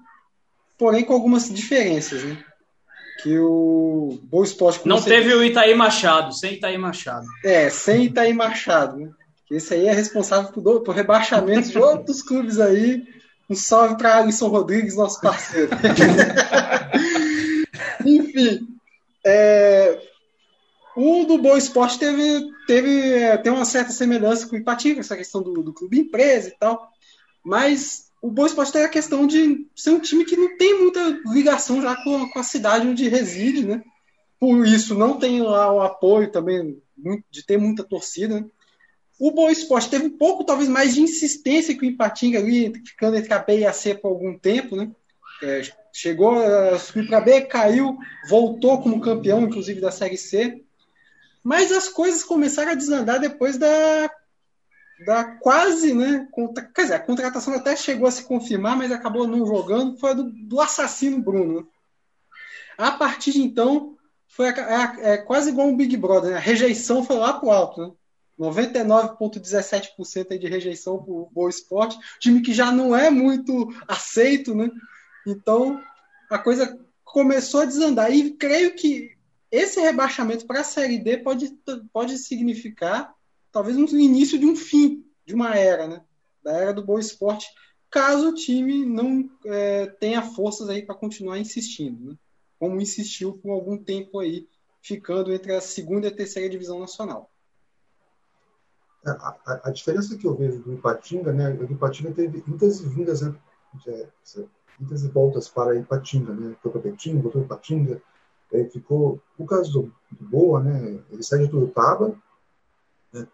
porém com algumas diferenças, né? Que o Boa Esporte... Não teve o Itaí Machado, sem Itaí Machado. É, sem Itaí Machado, né? Esse aí é responsável por, por rebaixamentos de outros clubes aí, um salve para Alisson Rodrigues, nosso parceiro. Enfim, é, o do Boa Esporte teve, teve é, tem uma certa semelhança com o Ipatinga, essa questão do, do clube empresa e tal. Mas o Boa Esporte tem a questão de ser um time que não tem muita ligação já com, com a cidade onde reside, né? Por isso, não tem lá o apoio também de ter muita torcida. Né? O Boa Esporte teve um pouco, talvez, mais de insistência que o Ipatinga ali, ficando entre a B e a C por algum tempo, né? É, chegou a subir para B, caiu, voltou como campeão, inclusive, da Série C. Mas as coisas começaram a desandar depois da, da quase, né? Contra, quer dizer, a contratação até chegou a se confirmar, mas acabou não jogando. Foi do, do assassino Bruno. Né? A partir de então, foi a, a, é quase igual um Big Brother. Né? A rejeição foi lá para o alto. Né? 99,17% de rejeição para o Boa Esporte, time que já não é muito aceito, né? Então a coisa começou a desandar. E creio que esse rebaixamento para a Série D pode, pode significar talvez um início de um fim de uma era, né? Da era do Boa Esporte, caso o time não é, tenha forças aí para continuar insistindo, né? Como insistiu por algum tempo aí, ficando entre a segunda e a terceira divisão nacional. É, a, a, a, diferença que eu vejo do Ipatinga, né, o Ipatinga teve muitas vindas, né, muitas voltas para Ipatinga, né, foi para Petinga, voltou para Ipatinga, aí ficou, o caso do, do Boa, né, ele sai de Turutaba, né,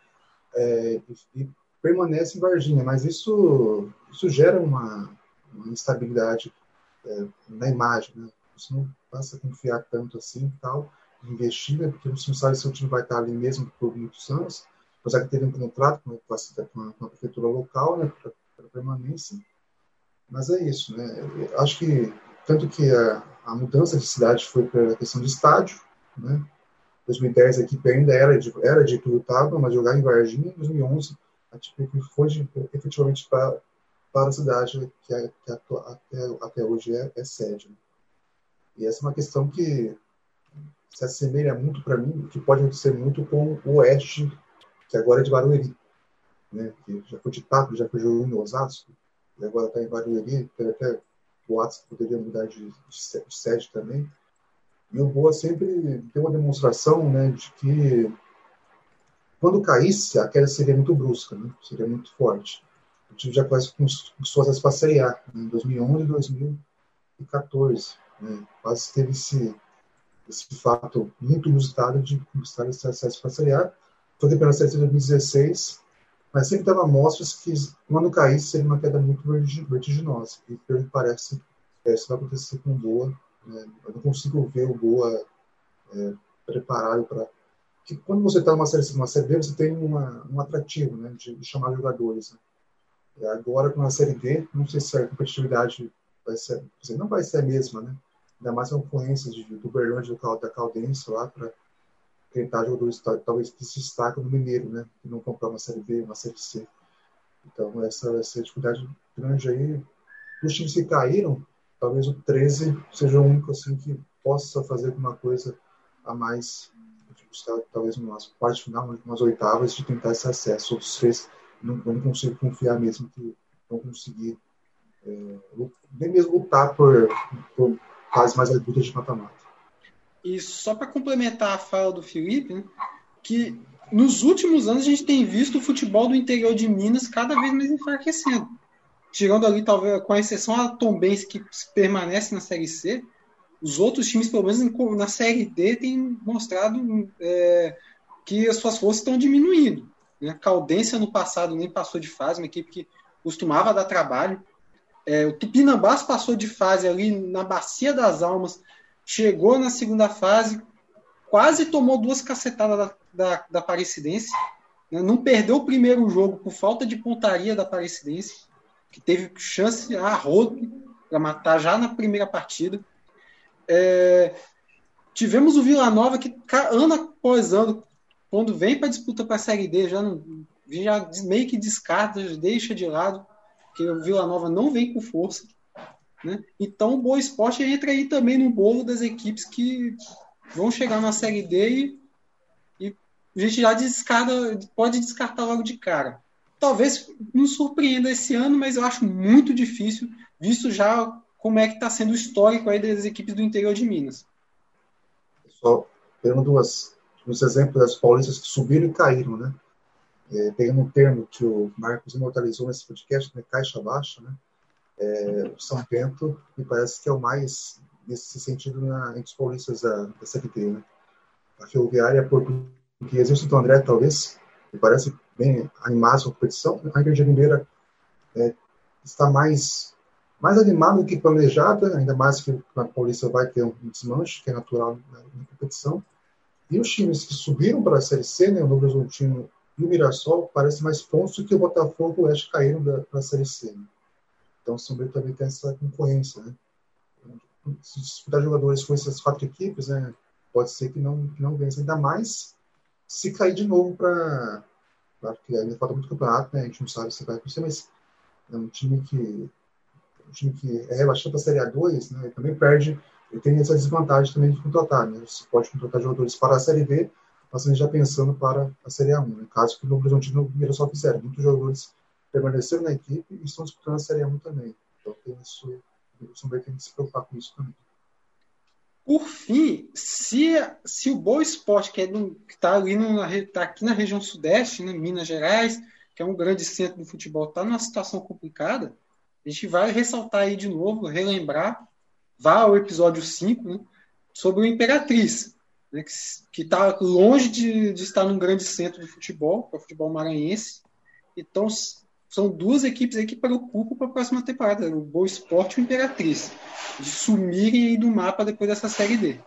é, e, e, permanece em Varginha, mas isso, isso gera uma, uma instabilidade é, na imagem, né, você não passa a confiar tanto assim e tal, investir, né, porque você não sabe se o time vai estar ali mesmo por muitos anos, apesar que teve um contrato com a prefeitura local, né, para permanência. Mas é isso, né? Eu acho que tanto que a, a mudança de cidade foi pela questão de estádio, né? 2010 a equipe ainda era de era de Turutaba, mas jogava em Varginha. Em 2011 a equipe foi de, efetivamente para para a cidade que, é, que até, até hoje é, é sede. Né? E essa é uma questão que se assemelha muito para mim, que pode acontecer muito com o oeste que agora é de Barueri, né? que já foi de Papo, já foi jogando em Osasco, e agora está em Barueri, tem até boatos que poderia mudar de, de, de sede também. E o Boa sempre tem uma demonstração né, de que quando caísse, a queda seria muito brusca, né? seria muito forte. O time já quase começou a Série A, né? em 2011 e 2014. Né? Quase teve esse, esse fato muito inusitado de para a Série A foi da Série de 2016, mas sempre dava mostras que quando caísse seria uma queda muito vertiginosa. E pelo que parece, é, isso vai acontecer com o Boa. Né? Eu não consigo ver o Boa é, preparado para. que quando você está numa série, uma série B, você tem uma, um atrativo né, de, de chamar jogadores. Né? Agora com a Série D, não sei se a competitividade vai ser, não vai ser a mesma, né? Ainda mais a concorrência de, do Berlândia da Caldense lá para tentar jogadores talvez que se destacam no Mineiro, né? Que não comprar uma Série B, uma Série C. Então essa vai ser a dificuldade grande aí. Os times que caíram, talvez o 13 seja o único assim que possa fazer alguma coisa a mais, buscar talvez umas parte final, umas oitavas de tentar esse acesso. Outros três não, não consigo confiar mesmo que vão conseguir é, nem mesmo lutar por, por fases mais adultas de mata-mata. E só para complementar a fala do Felipe, né, que nos últimos anos a gente tem visto o futebol do interior de Minas cada vez mais enfraquecendo. Tirando ali, talvez, com a exceção a Tombense, que permanece na Série C, os outros times, pelo menos na Série D, têm mostrado é, que as suas forças estão diminuindo. Né? Caldense, no passado, nem passou de fase, uma equipe que costumava dar trabalho. É, o Tupinambás passou de fase ali na Bacia das Almas, chegou na segunda fase, quase tomou duas cacetadas da, da, da. Né? Não perdeu o primeiro jogo por falta de pontaria da Aparecidense, que teve chance a rodo para matar já na primeira partida. É, tivemos o Vila Nova que ano após ano, quando vem para disputa para a Série D, já, não, já meio que descarta, deixa de lado, que o Vila Nova não vem com força. Né? Então o Boa Esporte entra aí também no bolo das equipes que vão chegar na Série D e, e a gente já descarta, pode descartar logo de cara. Talvez nos surpreenda esse ano, mas eu acho muito difícil, visto já como é que está sendo o histórico aí das equipes do interior de Minas. Só pegando duas, dos exemplos das paulistas que subiram e caíram, né? É, pegando um termo que o Marcos imortalizou nesse podcast, né? caixa baixa, né? É, São Bento me parece que é o mais nesse sentido na, entre os paulistas da, da CFT, né? A Ferroviária Portuguesa e o André, talvez, me parece bem animado a competição. A Igreja Mineira é, está mais mais animada do que planejada, ainda mais que a Paulista vai ter um desmanche, que é natural na, na competição. E os times que subiram para a Série C, né, o Novo Horizontino e o Mirassol, parecem mais pontos do que o Botafogo e o Oeste caíram para a Série C. Né? Então, o São Bento também tem essa concorrência. Né? Se disputar jogadores com essas quatro equipes, né, pode ser que não, que não vença. Ainda mais se cair de novo para. Claro que ainda falta muito campeonato, né? a gente não sabe se vai acontecer, mas é um time que o time que é rebaixado para a Série A2, né, também perde, ele tem essa desvantagem também de contratar. Né? Você pode contratar jogadores para a Série B, mas já pensando para a Série A1. No caso que o Novo Horizontino e o Mirassol fizeram. Muitos jogadores permaneceram na equipe e estão disputando a Série A1 também. Então tem isso, o São Bento tem que se preocupar com isso também. Por fim, se, se o Boa Esporte, que é está ali tá aqui na região sudeste, né, Minas Gerais, que é um grande centro do futebol, está numa situação complicada, a gente vai ressaltar aí de novo, relembrar, vá ao episódio 5, né, sobre o Imperatriz, né, que está longe de, de, estar num grande centro de futebol, que é o futebol maranhense. Então, são duas equipes aí que preocupam para a próxima temporada, o Boa Esporte e o Imperatriz, de sumirem aí do mapa depois dessa Série D.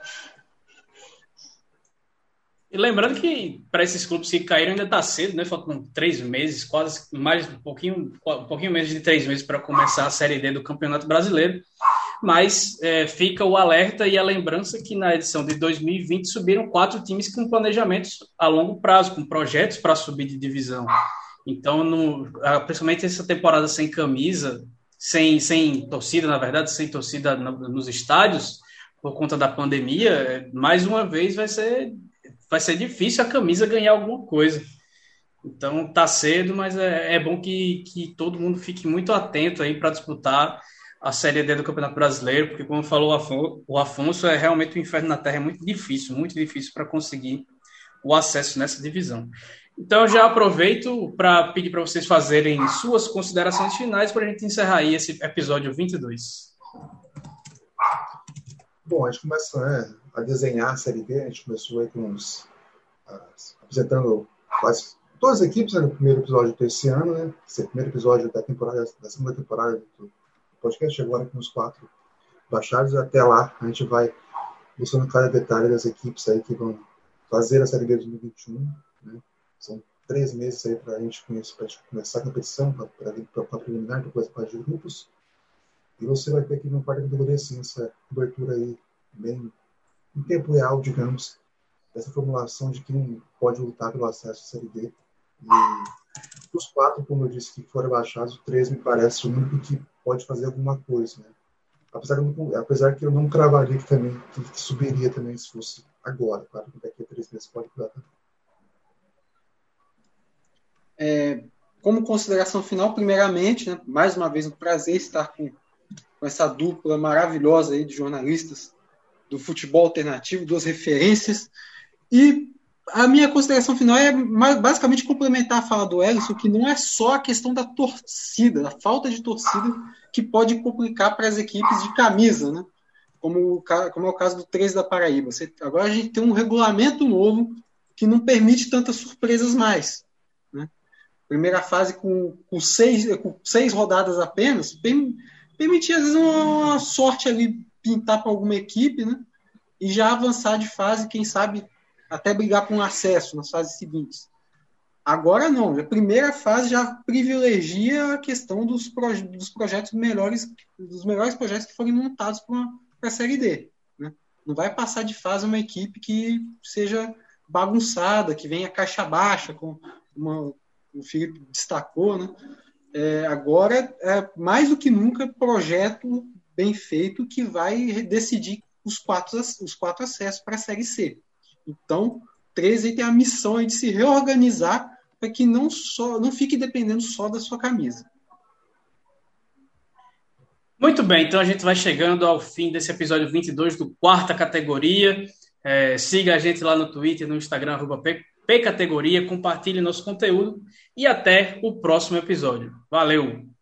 E lembrando que para esses clubes que caíram ainda está cedo, né? Faltam três meses, quase mais um pouquinho, um pouquinho menos de três meses para começar a Série D do Campeonato Brasileiro. Mas é, fica o alerta e a lembrança que na edição de 2020 subiram quatro times com planejamentos a longo prazo, com projetos para subir de divisão. Então, no, principalmente essa temporada sem camisa, sem, sem torcida, na verdade, sem torcida nos estádios, por conta da pandemia, é, mais uma vez vai ser vai ser difícil a camisa ganhar alguma coisa. Então tá cedo, mas é, é bom que, que todo mundo fique muito atento aí para disputar a Série D do Campeonato Brasileiro, porque como falou o Afonso, o Afonso é realmente o inferno na Terra, é muito difícil, muito difícil para conseguir o acesso nessa divisão. Então já aproveito para pedir para vocês fazerem suas considerações finais para a gente encerrar aí esse episódio 22. Bom, a gente começa né, a desenhar a Série B, a gente começou aí com uns, uh, apresentando quase todas as equipes né, no primeiro episódio desse ano, né? Esse primeiro episódio da temporada, da segunda temporada do podcast, agora com os quatro baixados. Até lá a gente vai mostrando cada detalhe das equipes aí que vão fazer a Série B 2021. São três meses aí para a gente começar a competição, para preliminar, depois para de grupos. E você vai ter aqui no quarta categoria, assim, essa cobertura aí, bem em tempo real, digamos, dessa formulação de quem pode lutar pelo acesso à Série D. E dos quatro, como eu disse, que foram abaixados, três me parece o único que pode fazer alguma coisa, né? Apesar, que, apesar que eu não cravaria que também que subiria também se fosse agora, claro que daqui a três meses pode mudar também. É, como consideração final, primeiramente, né, mais uma vez um prazer estar com, com essa dupla maravilhosa aí de jornalistas do futebol alternativo, duas referências. E a minha consideração final é basicamente complementar a fala do Ellison, que não é só a questão da torcida, da falta de torcida, que pode complicar para as equipes de camisa, né? Como, como é o caso do 3 da Paraíba. Você, agora a gente tem um regulamento novo que não permite tantas surpresas mais. Primeira fase com, com, seis, com seis rodadas apenas, permitia às vezes uma sorte ali pintar para alguma equipe, né? E já avançar de fase, quem sabe até brigar por um acesso nas fases seguintes. Agora não, a primeira fase já privilegia a questão dos, proje dos projetos melhores, dos melhores projetos que forem montados para a Série D. Né? Não vai passar de fase uma equipe que seja bagunçada, que venha caixa baixa, como uma, o Felipe destacou. Né? É, agora, é, mais do que nunca, projeto bem feito que vai decidir os quatro, os quatro acessos para a Série C. Então, 13 tem a missão de se reorganizar para que não, só, não fique dependendo só da sua camisa. Muito bem, então a gente vai chegando ao fim desse episódio 22 do quarta categoria. É, siga a gente lá no Twitter, no Instagram, arroba P Categoria, compartilhe nosso conteúdo e até o próximo episódio. Valeu!